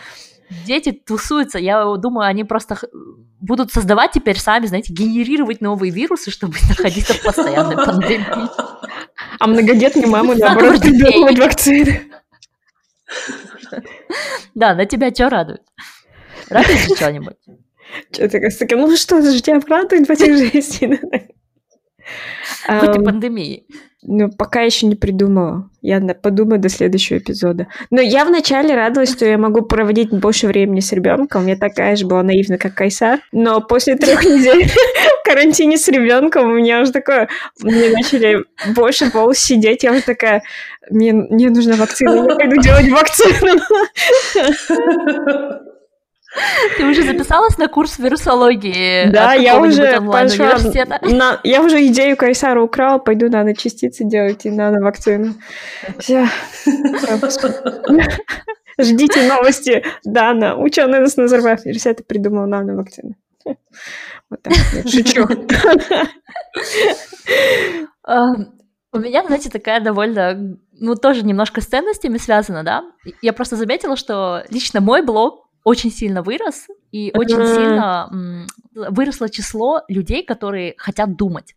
A: дети тусуются. Я думаю, они просто будут создавать теперь сами, знаете, генерировать новые вирусы, чтобы находиться в постоянной пандемии.
B: А многодетные мамы, наоборот, придумывать вакцины.
A: Да, на тебя что радует? Радует что-нибудь?
B: Что ты такая, ну что же тебя радует в этой жизни?
A: В этой пандемии?
B: Ну, пока еще не придумала. Я подумаю до следующего эпизода. Но я вначале радовалась, что я могу проводить больше времени с ребенком. Я такая же была наивна, как Кайсар. Но после трех недель в карантине с ребенком у меня уже такое... Мне начали больше пол сидеть. Я уже такая... Мне, мне нужна вакцина. Я пойду делать вакцину.
A: Ты уже записалась на курс вирусологии?
B: Да, я уже пошла. На, я уже идею Кайсара украла, пойду наночастицы делать и нановакцину. Все. Ждите новости. Дана, ученый нас Назарбаев университета придумал нановакцину. Вот так, шучу.
A: У меня, знаете, такая довольно, ну, тоже немножко с ценностями связана, да? Я просто заметила, что лично мой блог очень сильно вырос, и очень сильно выросло число людей, которые хотят думать.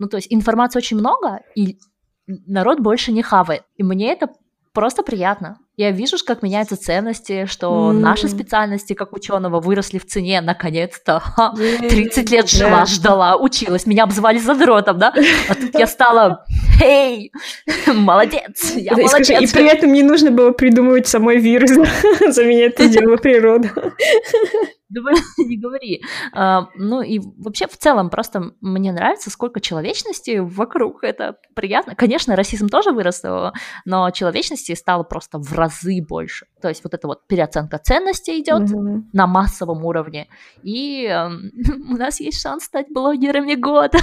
A: Ну, то есть информации очень много, и народ больше не хавает. И мне это просто приятно. Я вижу, как меняются ценности, что mm. наши специальности как ученого выросли в цене наконец-то. 30 лет жила, ждала, училась, меня обзывали задротом, да? А тут я стала, эй, молодец, я да, молодец.
B: И, скажи, и при этом не нужно было придумывать самой вирус, за меня это делала природа.
A: Думаю, не говори. А, ну и вообще в целом просто мне нравится, сколько человечности вокруг. Это приятно. Конечно, расизм тоже вырос, но человечности стало просто в разы больше. То есть вот эта вот переоценка ценностей идет mm-hmm. на массовом уровне. И э, у нас есть шанс стать блогерами года.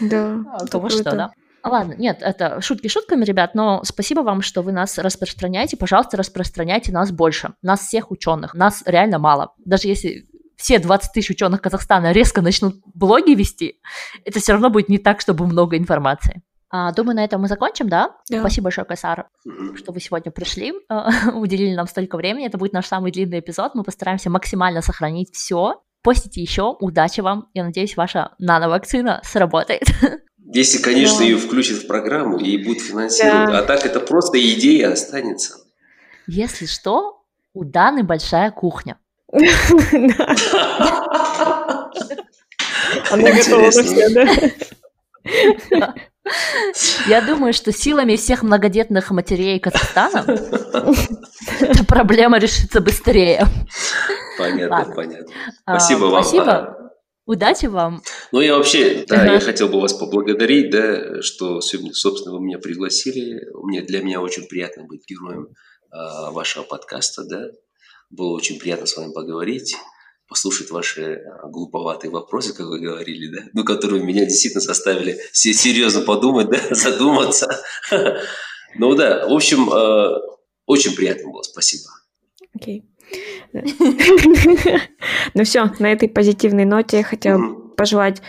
B: Да.
A: Того что, да. Ладно, нет, это шутки шутками, ребят, но спасибо вам, что вы нас распространяете. Пожалуйста, распространяйте нас больше. Нас всех ученых. Нас реально мало. Даже если все 20 тысяч ученых Казахстана резко начнут блоги вести, это все равно будет не так, чтобы много информации. А, думаю, на этом мы закончим, да? да. Спасибо большое, Кайсар, что вы сегодня пришли, уделили нам столько времени. Это будет наш самый длинный эпизод. Мы постараемся максимально сохранить все. Постите еще. Удачи вам. Я надеюсь, ваша нановакцина сработает.
C: Если, конечно, да. ее включат в программу и будут финансировать. Да. А так это просто идея останется.
A: Если что, у Даны большая кухня. Она готова на все, да? Я думаю, что силами всех многодетных матерей Казахстана эта проблема решится быстрее.
C: Понятно, понятно. Спасибо вам.
A: Спасибо. Удачи вам.
C: Ну, я вообще, да, я хотел бы вас поблагодарить, да, что собственно, вы меня пригласили. Мне, для меня очень приятно быть героем э, вашего подкаста, да. Было очень приятно с вами поговорить, послушать ваши а, глуповатые вопросы, как вы говорили, да, ну, которые меня действительно заставили серьезно подумать, да, задуматься. Ну да, в общем, э, очень приятно было, спасибо.
B: Окей. Ну все, на этой позитивной ноте я хотела пожелать,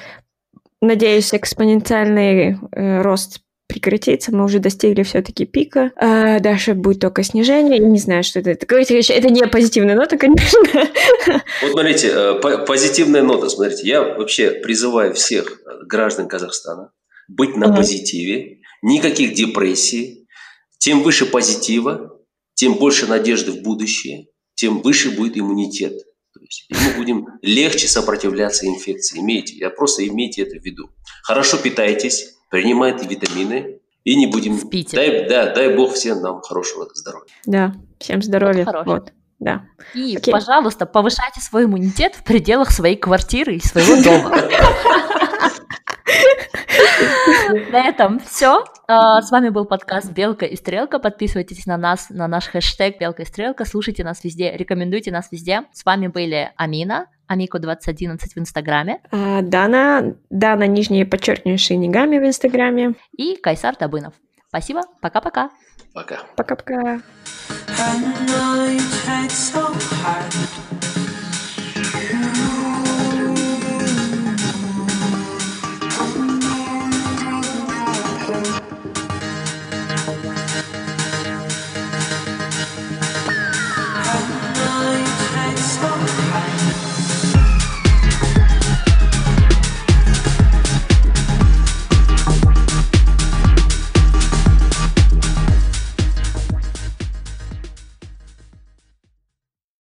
B: надеюсь, экспоненциальный э, рост прекратится, мы уже достигли все-таки пика. А дальше будет только снижение. Я не знаю, что это. Это не позитивная нота, конечно.
C: Вот смотрите, э, позитивная нота, смотрите, я вообще призываю всех граждан Казахстана быть на позитиве, никаких депрессий. Тем выше позитива, тем больше надежды в будущее, тем выше будет иммунитет. То есть мы будем легче сопротивляться инфекции. Имейте, я просто имейте это в виду. Хорошо питайтесь, принимайте витамины и не будем...
A: Спите.
C: Дай, да, дай бог всем нам хорошего здоровья.
B: Да, всем здоровья. Вот. Да.
A: И, Окей. пожалуйста, повышайте свой иммунитет в пределах своей квартиры и своего дома. На этом все. А, с вами был подкаст Белка и Стрелка. Подписывайтесь на нас, на наш хэштег Белка и Стрелка. Слушайте нас везде, рекомендуйте нас везде. С вами были Амина, Амико 2011 в Инстаграме.
B: А, Дана, Дана, нижнее подчеркивание Шинигами в Инстаграме.
A: И Кайсар Табынов. Спасибо, пока-пока.
C: Пока.
B: Пока-пока.